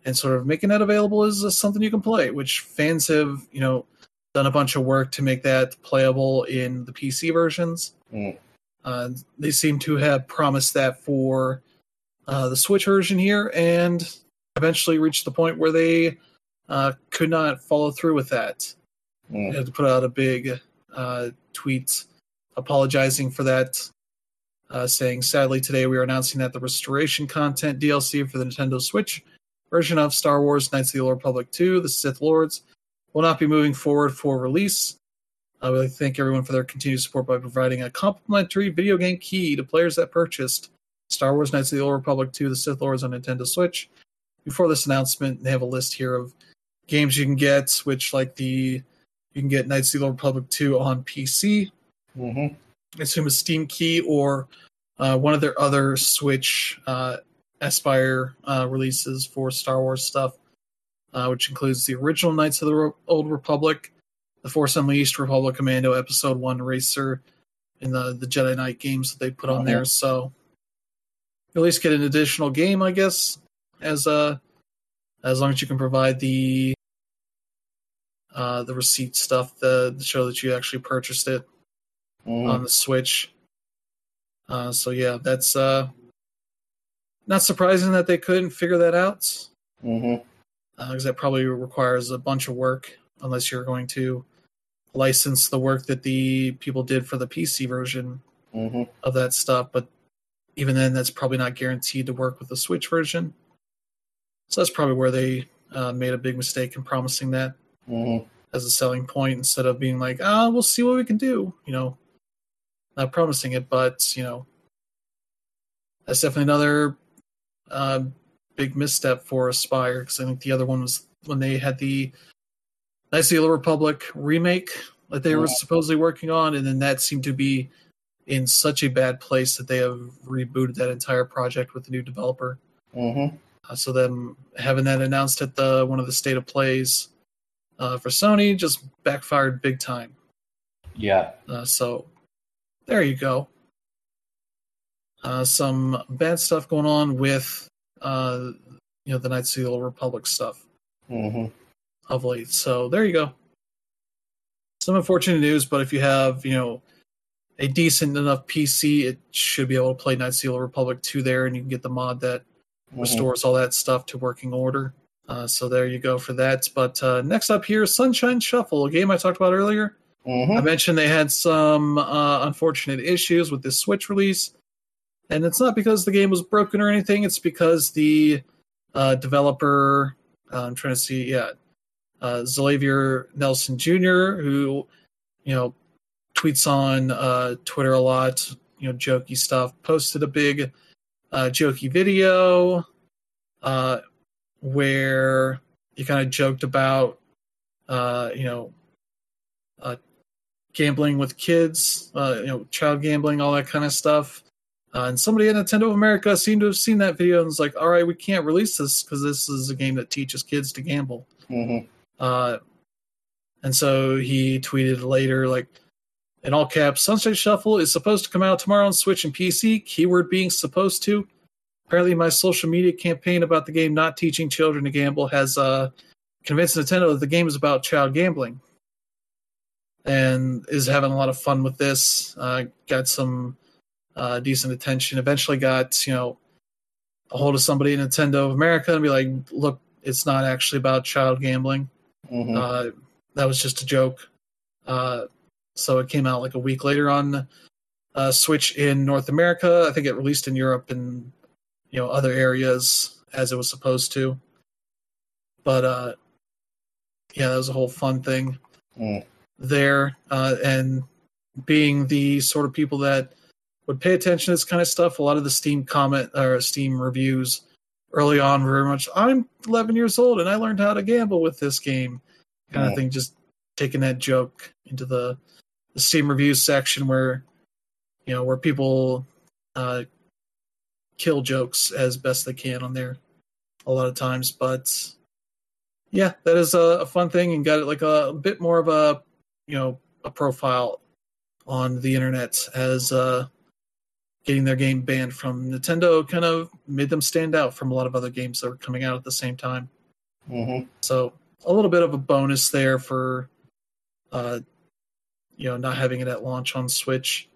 and sort of making that available as uh, something you can play, which fans have, you know, done a bunch of work to make that playable in the PC versions.
Mm.
Uh, they seem to have promised that for uh, the Switch version here, and eventually reached the point where they uh, could not follow through with that.
Mm.
They had to put out a big uh, tweet apologizing for that, uh, saying, "Sadly, today we are announcing that the restoration content DLC for the Nintendo Switch version of Star Wars: Knights of the Old Republic 2: The Sith Lords will not be moving forward for release." I would like to thank everyone for their continued support by providing a complimentary video game key to players that purchased Star Wars Knights of the Old Republic 2 The Sith Lords on Nintendo Switch. Before this announcement, they have a list here of games you can get, which, like the you can get Knights of the Old Republic 2 on PC.
hmm
I assume a Steam key or uh, one of their other Switch uh, Aspyr uh, releases for Star Wars stuff, uh, which includes the original Knights of the Ro- Old Republic, the Force Unleashed, Republic Commando Episode One Racer, and the the Jedi Knight games that they put on
Mhm.
there. So you at least get an additional game, I guess, as uh as long as you can provide the uh, the receipt stuff, the, the show that you actually purchased it
hmm
on the Switch. Uh, so yeah, that's uh, not surprising that they couldn't figure that out,
hmm
because that probably requires a bunch of work, unless you're going to license the work that the people did for the PC version
hmm
of that stuff. But even then, that's probably not guaranteed to work with the Switch version. So that's probably where they uh, made a big mistake in promising that
hmm
as a selling point instead of being like, ah, we'll see what we can do. You know, not promising it, but you know, that's definitely another uh, big misstep for Aspyr because I think the other one was when they had the Knights of the Old Republic remake that they were supposedly working on, and then that seemed to be in such a bad place that they have rebooted that entire project with a new developer.
hmm
Uh, so them having that announced at the one of the state of plays uh, for Sony just backfired big time.
Yeah.
Uh, so there you go. Uh, some bad stuff going on with uh, you know the Knights of the Old Republic stuff
hmm
of late. So there you go. Some unfortunate news, but if you have you know a decent enough PC, it should be able to play Knights of the Old Republic 2 there, and you can get the mod that
Mm-hmm.
restores all that stuff to working order. Uh, so there you go for that. But uh, next up here, Sunshine Shuffle, a game I talked about earlier.
Mhm.
I mentioned they had some uh, unfortunate issues with this Switch release, and it's not because the game was broken or anything. It's because the uh, developer, uh, I'm trying to see, yeah, uh, Xavier Nelson Jr., who you know tweets on uh, Twitter a lot, you know, jokey stuff, posted a big uh, jokey video where he kind of joked about, you know, gambling with kids, uh, you know, child gambling, all that kind of stuff. Uh, and somebody at Nintendo of America seemed to have seen that video and was like, "All right, we can't release this because this is a game that teaches kids to gamble."
Mhm.
Uh, and so he tweeted later, like, in all caps, Sunset Shuffle is supposed to come out tomorrow on Switch and PC. Keyword being supposed to. Apparently, my social media campaign about the game not teaching children to gamble has uh, convinced Nintendo that the game is about child gambling, and is having a lot of fun with this. Uh, got some uh, decent attention. Eventually, got you know a hold of somebody at Nintendo of America and be like, "Look, it's not actually about child gambling."
Mhm.
Uh, that was just a joke. Uh, so it came out like a week later on uh, Switch in North America. I think it released in Europe and you know other areas as it was supposed to. But uh, yeah, that was a whole fun thing
Mm.
There. Uh, and being the sort of people that would pay attention to this kind of stuff, a lot of the Steam comment or Steam reviews early on were very much, "I'm 11 years old and I learned how to gamble with this game," kind
Yeah.
of thing. Just taking that joke into the, the Steam reviews section where you know where people uh, kill jokes as best they can on there a lot of times. But yeah, that is a, a fun thing and got it like a, bit more of a you know a profile on the internet as uh, getting their game banned from Nintendo kind of made them stand out from a lot of other games that were coming out at the same time.
Mhm.
So a little bit of a bonus there for, uh, you know, not having it at launch on Switch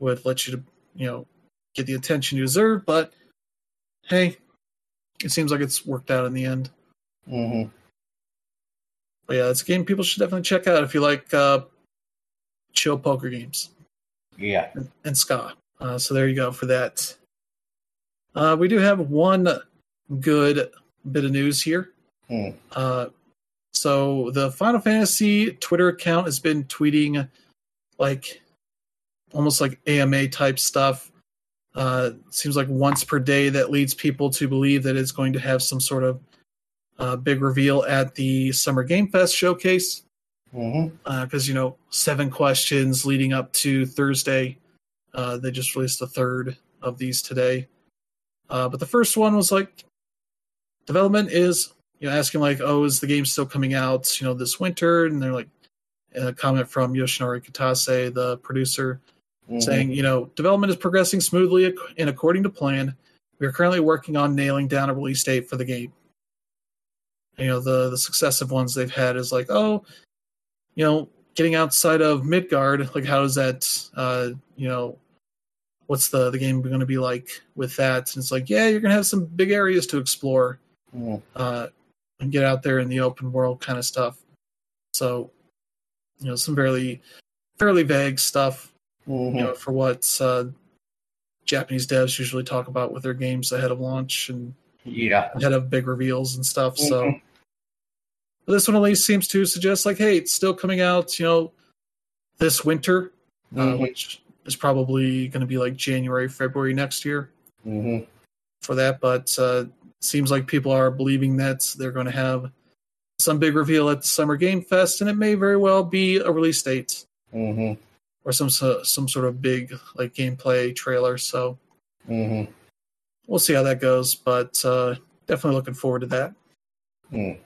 would let you to, you know, get the attention you deserve. But hey, it seems like it's worked out in the end.
Mhm.
But yeah, it's a game people should definitely check out if you like uh, chill poker games
Yeah.
and, and ska. Uh, so there you go for that. Uh, we do have one good bit of news here.
Hmm.
Uh, so the Final Fantasy Twitter account has been tweeting like almost like AMA type stuff. Uh, seems like once per day that leads people to believe that it's going to have some sort of uh, big reveal at the Summer Game Fest showcase because you know seven questions leading up to Thursday. Uh, they just released the third of these today, uh, but the first one was like development is you know asking like oh is the game still coming out you know this winter and they're like a comment from Yoshinori Kitase the producer
Mhm.
saying you know development is progressing smoothly and according to plan. We are currently working on nailing down a release date for the game. You know the the successive ones they've had is like oh you know, getting outside of Midgar, like how does that, uh, you know, what's the the game going to be like with that? And it's like, yeah, you're going to have some big areas to explore
Mhm.
uh, and get out there in the open world kind of stuff. So, you know, some fairly fairly vague stuff, you
Mhm.
know, for what uh, Japanese devs usually talk about with their games ahead of launch and
Yeah.
ahead of big reveals and stuff. So
Mhm.
But this one at least seems to suggest like, hey, it's still coming out, you know, this winter, uh,
Mhm.
which is probably going to be like January, February next year
Mhm.
for that. But uh, seems like people are believing that they're going to have some big reveal at the Summer Game Fest, and it may very well be a release date
Mhm.
or some some sort of big like gameplay trailer. So
Mhm.
we'll see how that goes, but uh, definitely looking forward to that.
Mm.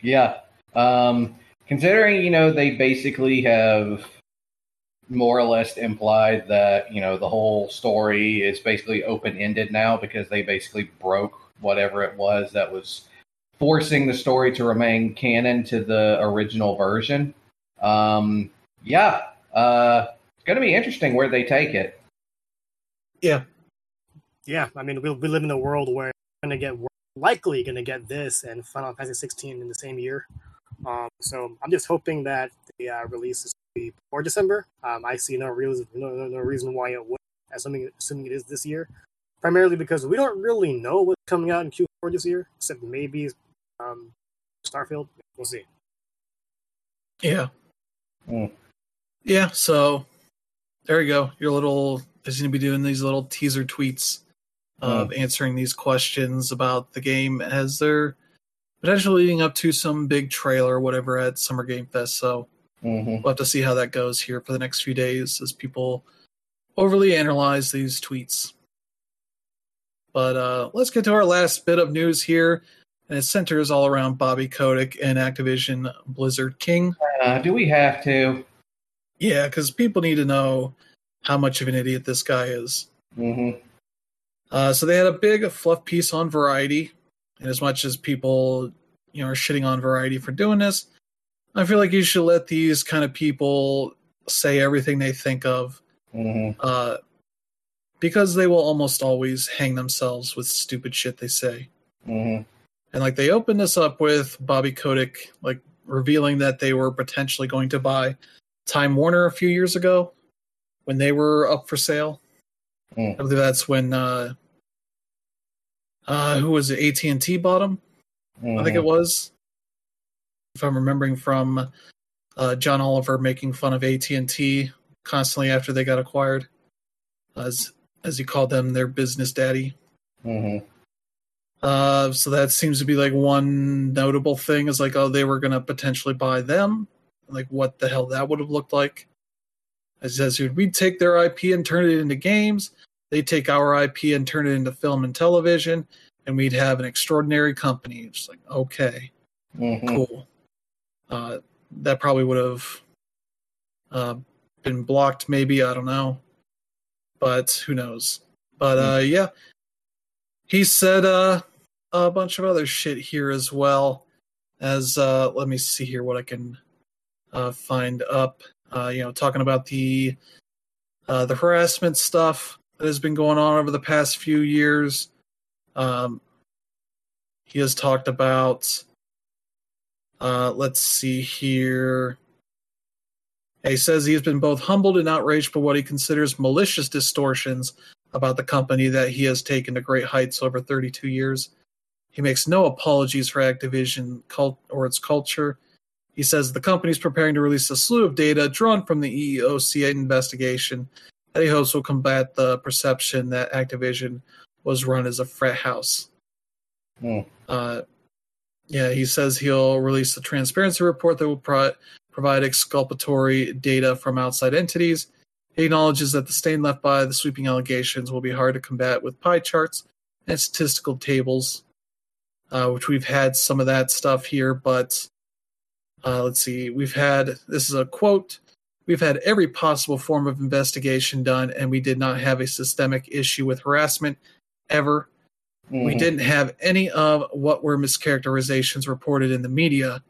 Yeah. Um, considering, you know, they basically have more or less implied that, you know, the whole story is basically open ended now because they basically broke whatever it was that was forcing the story to remain canon to the original version. Um, yeah. Uh, it's going to be interesting where they take it.
Yeah, Yeah. I mean, we we live in a world where going to get likely going to get this and Final Fantasy 16 in the same year. Um, so I'm just hoping that the uh, release is be before December. Um, I see no reason no, no, no reason why it would, assuming assuming it is this year. Primarily because we don't really know what's coming out in Q4 this year, except maybe um, Starfield. We'll see.
Yeah.
Mm.
Yeah, so there you go. Your little is going to be doing these little teaser tweets of answering these questions about the game as they're potentially leading up to some big trailer or whatever at Summer Game Fest. So
hmm
we'll have to see how that goes here for the next few days as people overly analyze these tweets. But uh, let's get to our last bit of news here, and it centers all around Bobby Kotick and Activision Blizzard King.
Uh, do we have to?
Yeah, because people need to know how much of an idiot this guy is.
hmm
Uh, so they had a big fluff piece on Variety, and as much as people, you know, are shitting on Variety for doing this, I feel like you should let these kind of people say everything they think of,
hmm
uh, because they will almost always hang themselves with stupid shit they say.
hmm
And like they opened this up with Bobby Kotick, like revealing that they were potentially going to buy Time Warner a few years ago when they were up for sale.
Mm.
I believe that's when uh, uh, who was it? AT and T bought them. I think it was. If I'm remembering from uh, John Oliver making fun of AT and T constantly after they got acquired, as as he called them their business daddy.
hmm
Uh, so that seems to be like one notable thing is like, oh, they were going to potentially buy them. Like, what the hell that would have looked like. As says, we'd take their IP and turn it into games. They take our IP and turn it into film and television, and we'd have an extraordinary company. It's like, okay,
hmm
cool. Uh, that probably would have uh, been blocked, maybe. I don't know. But who knows? But uh, yeah, he said uh, a bunch of other shit here as well. As uh, let me see here what I can uh, find up. Uh, you know, talking about the uh, the harassment stuff that has been going on over the past few years. Um, he has talked about uh, let's see here. He says he has been both humbled and outraged by what he considers malicious distortions about the company that he has taken to great heights over 32 years. He makes no apologies for Activision cult or its culture. He says the company is preparing to release a slew of data drawn from the EEOC investigation he hopes will combat the perception that Activision was run as a frat house.
Hmm.
Uh, yeah, he says he'll release a transparency report that will pro- provide exculpatory data from outside entities. He acknowledges that the stain left by the sweeping allegations will be hard to combat with pie charts and statistical tables, uh, which we've had some of that stuff here. But uh, let's see, we've had this is a quote. We've had every possible form of investigation done, and we did not have a systemic issue with harassment ever. We
Mhm.
didn't have any of what were mischaracterizations reported in the media,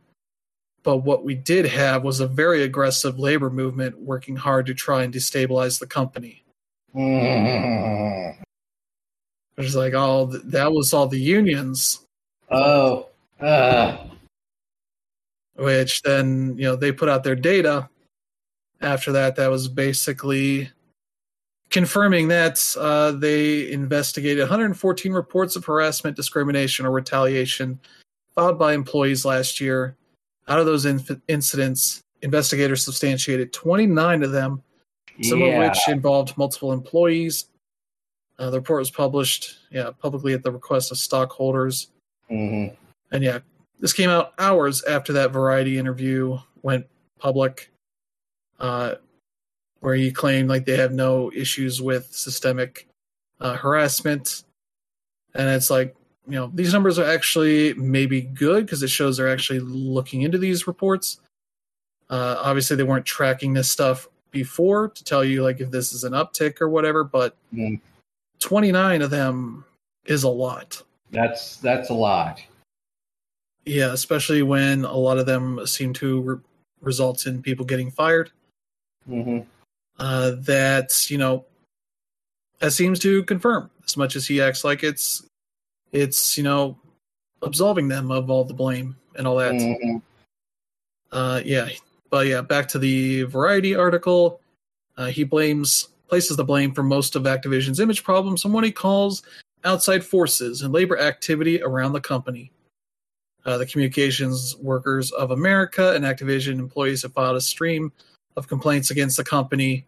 but what we did have was a very aggressive labor movement working hard to try and destabilize the company.
Mhm.
It's like, oh, th- that was all the unions,
Oh. Uh.
which then, you know, they put out their data. After that, that was basically confirming that uh, they investigated 114 reports of harassment, discrimination, or retaliation filed by employees last year. Out of those inf- incidents, investigators substantiated 29 of them, some
yeah.
of which involved multiple employees. Uh, the report was published, yeah, publicly at the request of stockholders.
Mhm.
And yeah, this came out hours after that Variety interview went public, uh, where he claimed like they have no issues with systemic uh, harassment. And it's like, you know, these numbers are actually maybe good because it shows they're actually looking into these reports. Uh, obviously, they weren't tracking this stuff before to tell you like if this is an uptick or whatever, but
Mm.
29 of them is a lot.
That's that's a lot.
Yeah, especially when a lot of them seem to re- result in people getting fired.
Hmm
Uh, that you know, that seems to confirm as much as he acts like it's it's you know absolving them of all the blame and all that.
Mhm.
Uh, yeah, but yeah, back to the Variety article. Uh, he blames places the blame for most of Activision's image problems on what he calls outside forces and labor activity around the company. Uh, the Communications Workers of America and Activision employees have filed a stream of complaints against the company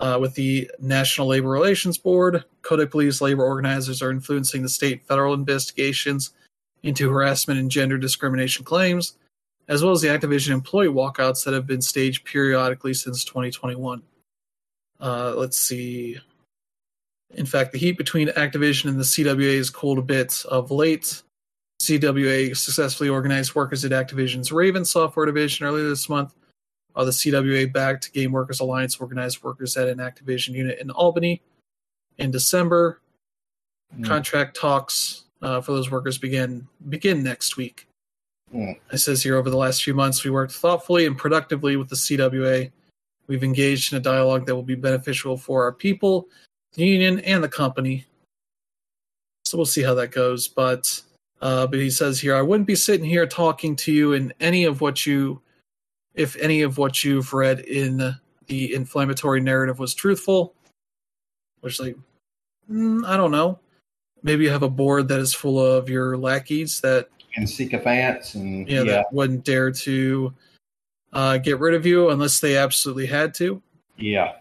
uh, with the National Labor Relations Board. Kotick Police labor organizers are influencing the state federal investigations into harassment and gender discrimination claims as well as the Activision employee walkouts that have been staged periodically since 2021. Uh, let's see. In fact, the heat between Activision and the CWA has cooled a bit of late. CWA successfully organized workers at Activision's Raven software division earlier this month, while the CWA backed Game Workers Alliance organized workers at an Activision unit in Albany. In December,
Mm.
contract talks uh, for those workers begin begin next week.
Mm.
It says here over the last few months, we worked thoughtfully and productively with the CWA. We've engaged in a dialogue that will be beneficial for our people, the union, and the company. So we'll see how that goes. But uh, but he says here, I wouldn't be sitting here talking to you in any of what you, if any of what you've read in the inflammatory narrative was truthful. Which like, mm, I don't know. Maybe you have a board that is full of your lackeys that
And sycophants and
yeah,
yeah,
that wouldn't dare to uh, get rid of you unless they absolutely had to.
yeah,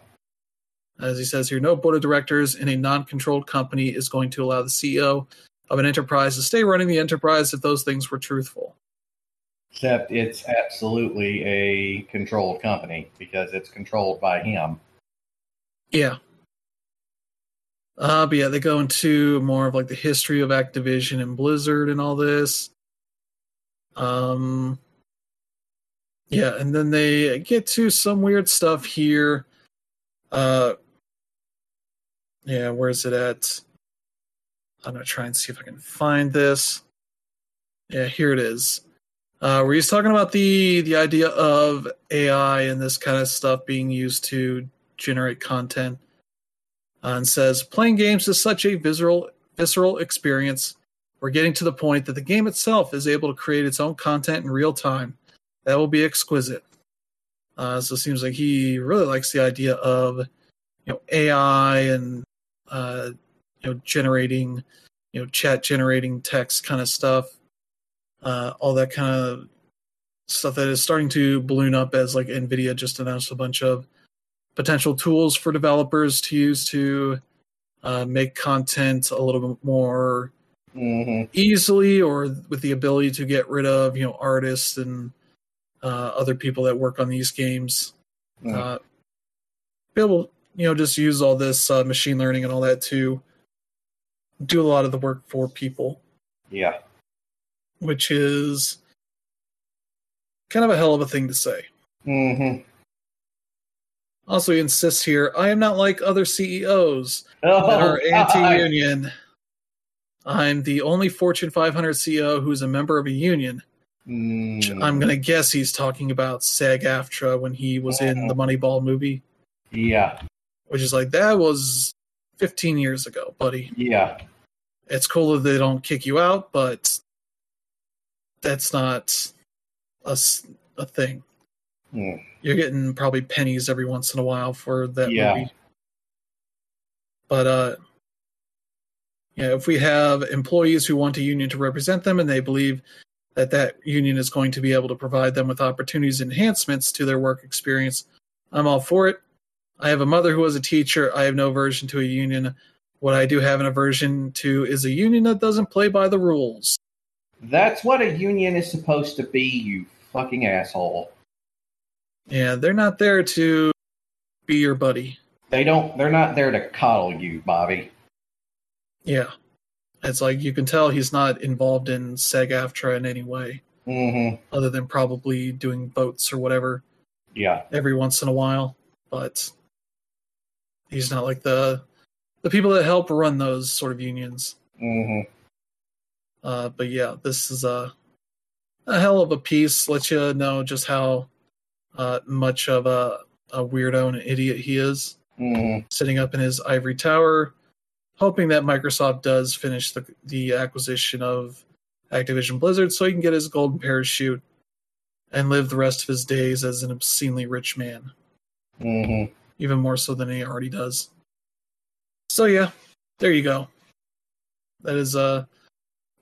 As he says here, no board of directors in a non-controlled company is going to allow the CEO of an enterprise to stay running the enterprise if those things were truthful.
Except it's absolutely a controlled company because it's controlled by him.
Yeah. Uh, but yeah, they go into more of like the history of Activision and Blizzard and all this. Um, yeah, and then they get to some weird stuff here. Uh, yeah, where's it at? I'm gonna try and see if I can find this. Yeah, here it is. Uh, where he's talking about the the idea of AI and this kind of stuff being used to generate content? Uh, and says playing games is such a visceral visceral experience. We're getting to the point that the game itself is able to create its own content in real time. That will be exquisite. Uh, so it seems like he really likes the idea of you know ai and uh, you know generating you know chat generating text kind of stuff uh, all that kind of stuff that is starting to balloon up as like nvidia just announced a bunch of potential tools for developers to use to uh, make content a little bit more
hmm
easily or with the ability to get rid of you know artists and uh, other people that work on these games.
Mm.
uh, be able you know just use all this uh, machine learning and all that to do a lot of the work for people.
Yeah,
which is kind of a hell of a thing to say.
Hmm
also he insists here i am not like other ceos
Oh,
that are anti-union. I'm the only Fortune 500 CEO who's a member of a union.
Mm,
I'm gonna guess he's talking about SAG-AFTRA when he was in the Moneyball movie,
yeah,
which is like that was 15 years ago, buddy.
yeah,
It's cool that they don't kick you out, but that's not a, a thing.
Mm.
You're getting probably pennies every once in a while for that
Yeah.
movie. But uh yeah, if we have employees who want a union to represent them and they believe that that union is going to be able to provide them with opportunities and enhancements to their work experience, I'm all for it. I have a mother who was a teacher. I have no aversion to a union. What I do have an aversion to is a union that doesn't play by the rules.
That's what a union is supposed to be, you fucking asshole.
Yeah, they're not there to be your buddy.
They don't. They're not there to coddle you, Bobby.
Yeah. It's like you can tell he's not involved in SAG AFTRA in any way,
hmm
other than probably doing votes or whatever
Yeah.
every once in a while. But he's not like the the people that help run those sort of unions.
hmm
Uh, but yeah, this is a a hell of a piece. Let you know just how uh, much of a, a weirdo and an idiot he is.
hmm
sitting up in his ivory tower, hoping that Microsoft does finish the the acquisition of Activision Blizzard so he can get his golden parachute and live the rest of his days as an obscenely rich man,
Mm-hmm.
even more so than he already does. So yeah, there you go. That is uh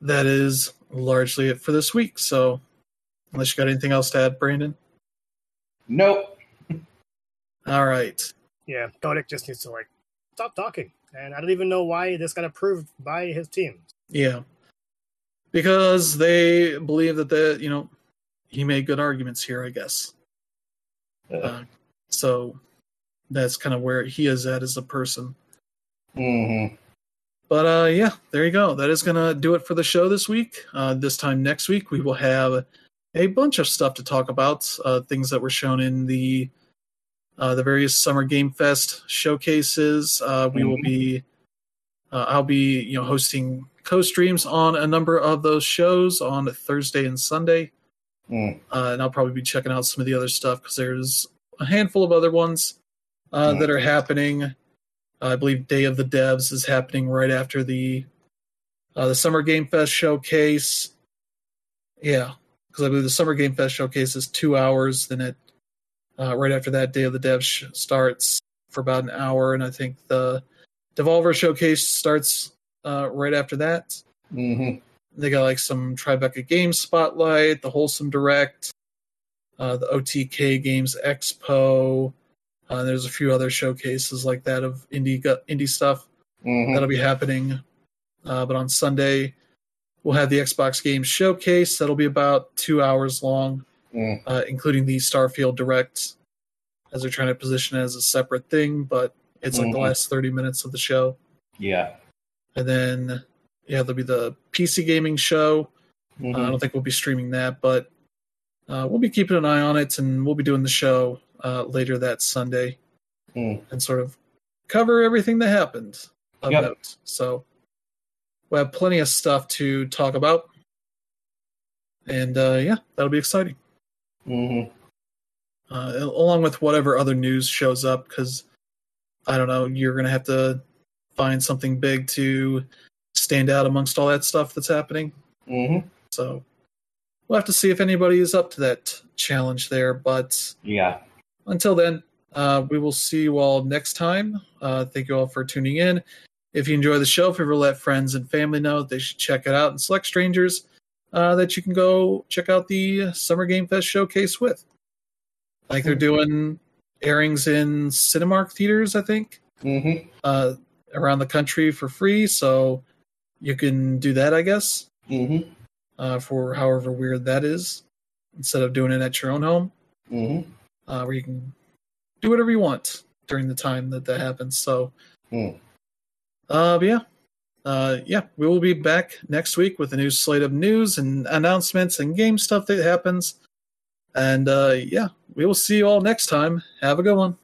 that is largely it for this week. So unless you got anything else to add, Brandon.
Nope.
All right.
Yeah, Kotick just needs to like stop talking, and I don't even know why this got approved by his team.
Yeah. Because they believe that the you know he made good arguments here, I guess.
Uh,
Uh, so that's kind of where he is at as a person.
mm-hmm.
But uh, yeah, there you go. That is gonna do it for the show this week. Uh, this time next week, we will have a bunch of stuff to talk about. Uh, things that were shown in the uh, the various Summer Game Fest showcases. Uh, we will be. Uh, I'll be you know hosting co-streams on a number of those shows on Thursday and Sunday,
Mm.
uh, and I'll probably be checking out some of the other stuff because there's a handful of other ones uh,
Yeah.
that are happening. I believe Day of the Devs is happening right after the uh, the Summer Game Fest showcase. Yeah, because I believe the Summer Game Fest showcase is two hours. Then it uh, right after that, Day of the Devs sh- starts for about an hour, and I think the Devolver showcase starts uh, right after that.
Mm-hmm.
They got like some Tribeca Games Spotlight, the Wholesome Direct, uh, the OTK Games Expo. Uh, there's a few other showcases like that of indie indie stuff
Mm-hmm.
that'll be happening. Uh, but on Sunday, we'll have the Xbox Games Showcase. That'll be about two hours long,
Mm.
uh, including the Starfield Direct, as they're trying to position it as a separate thing. But it's like the
Mhm.
last 30 minutes of the show.
Yeah.
And then, yeah, there'll be the PC Gaming Show. Uh, I don't think we'll be streaming that, but uh, we'll be keeping an eye on it, and we'll be doing the show uh, later that Sunday
Mm.
and sort of cover everything that happened of
Yep.
note. So we'll have plenty of stuff to talk about, and uh, yeah, that'll be exciting.
Mhm.
Uh, along with whatever other news shows up, because I don't know, you're gonna have to find something big to stand out amongst all that stuff that's happening.
Mhm.
So we'll have to see if anybody is up to that challenge there. But
Yeah.
Until then, uh, we will see you all next time. Uh, thank you all for tuning in. If you enjoy the show, if you ever let friends and family know that they should check it out and select strangers uh, that you can go check out the Summer Game Fest showcase with. Like they're doing airings in Cinemark theaters, I think
Mhm.
uh, around the country for free. So you can do that, I guess,
Mhm.
uh, for however weird that is, instead of doing it at your own home,
Mhm.
Uh, where you can do whatever you want during the time that that happens. So,
Mm.
uh, but yeah. Uh, yeah, we will be back next week with a new slate of news and announcements and game stuff that happens. And uh, yeah, we will see you all next time. Have a good one.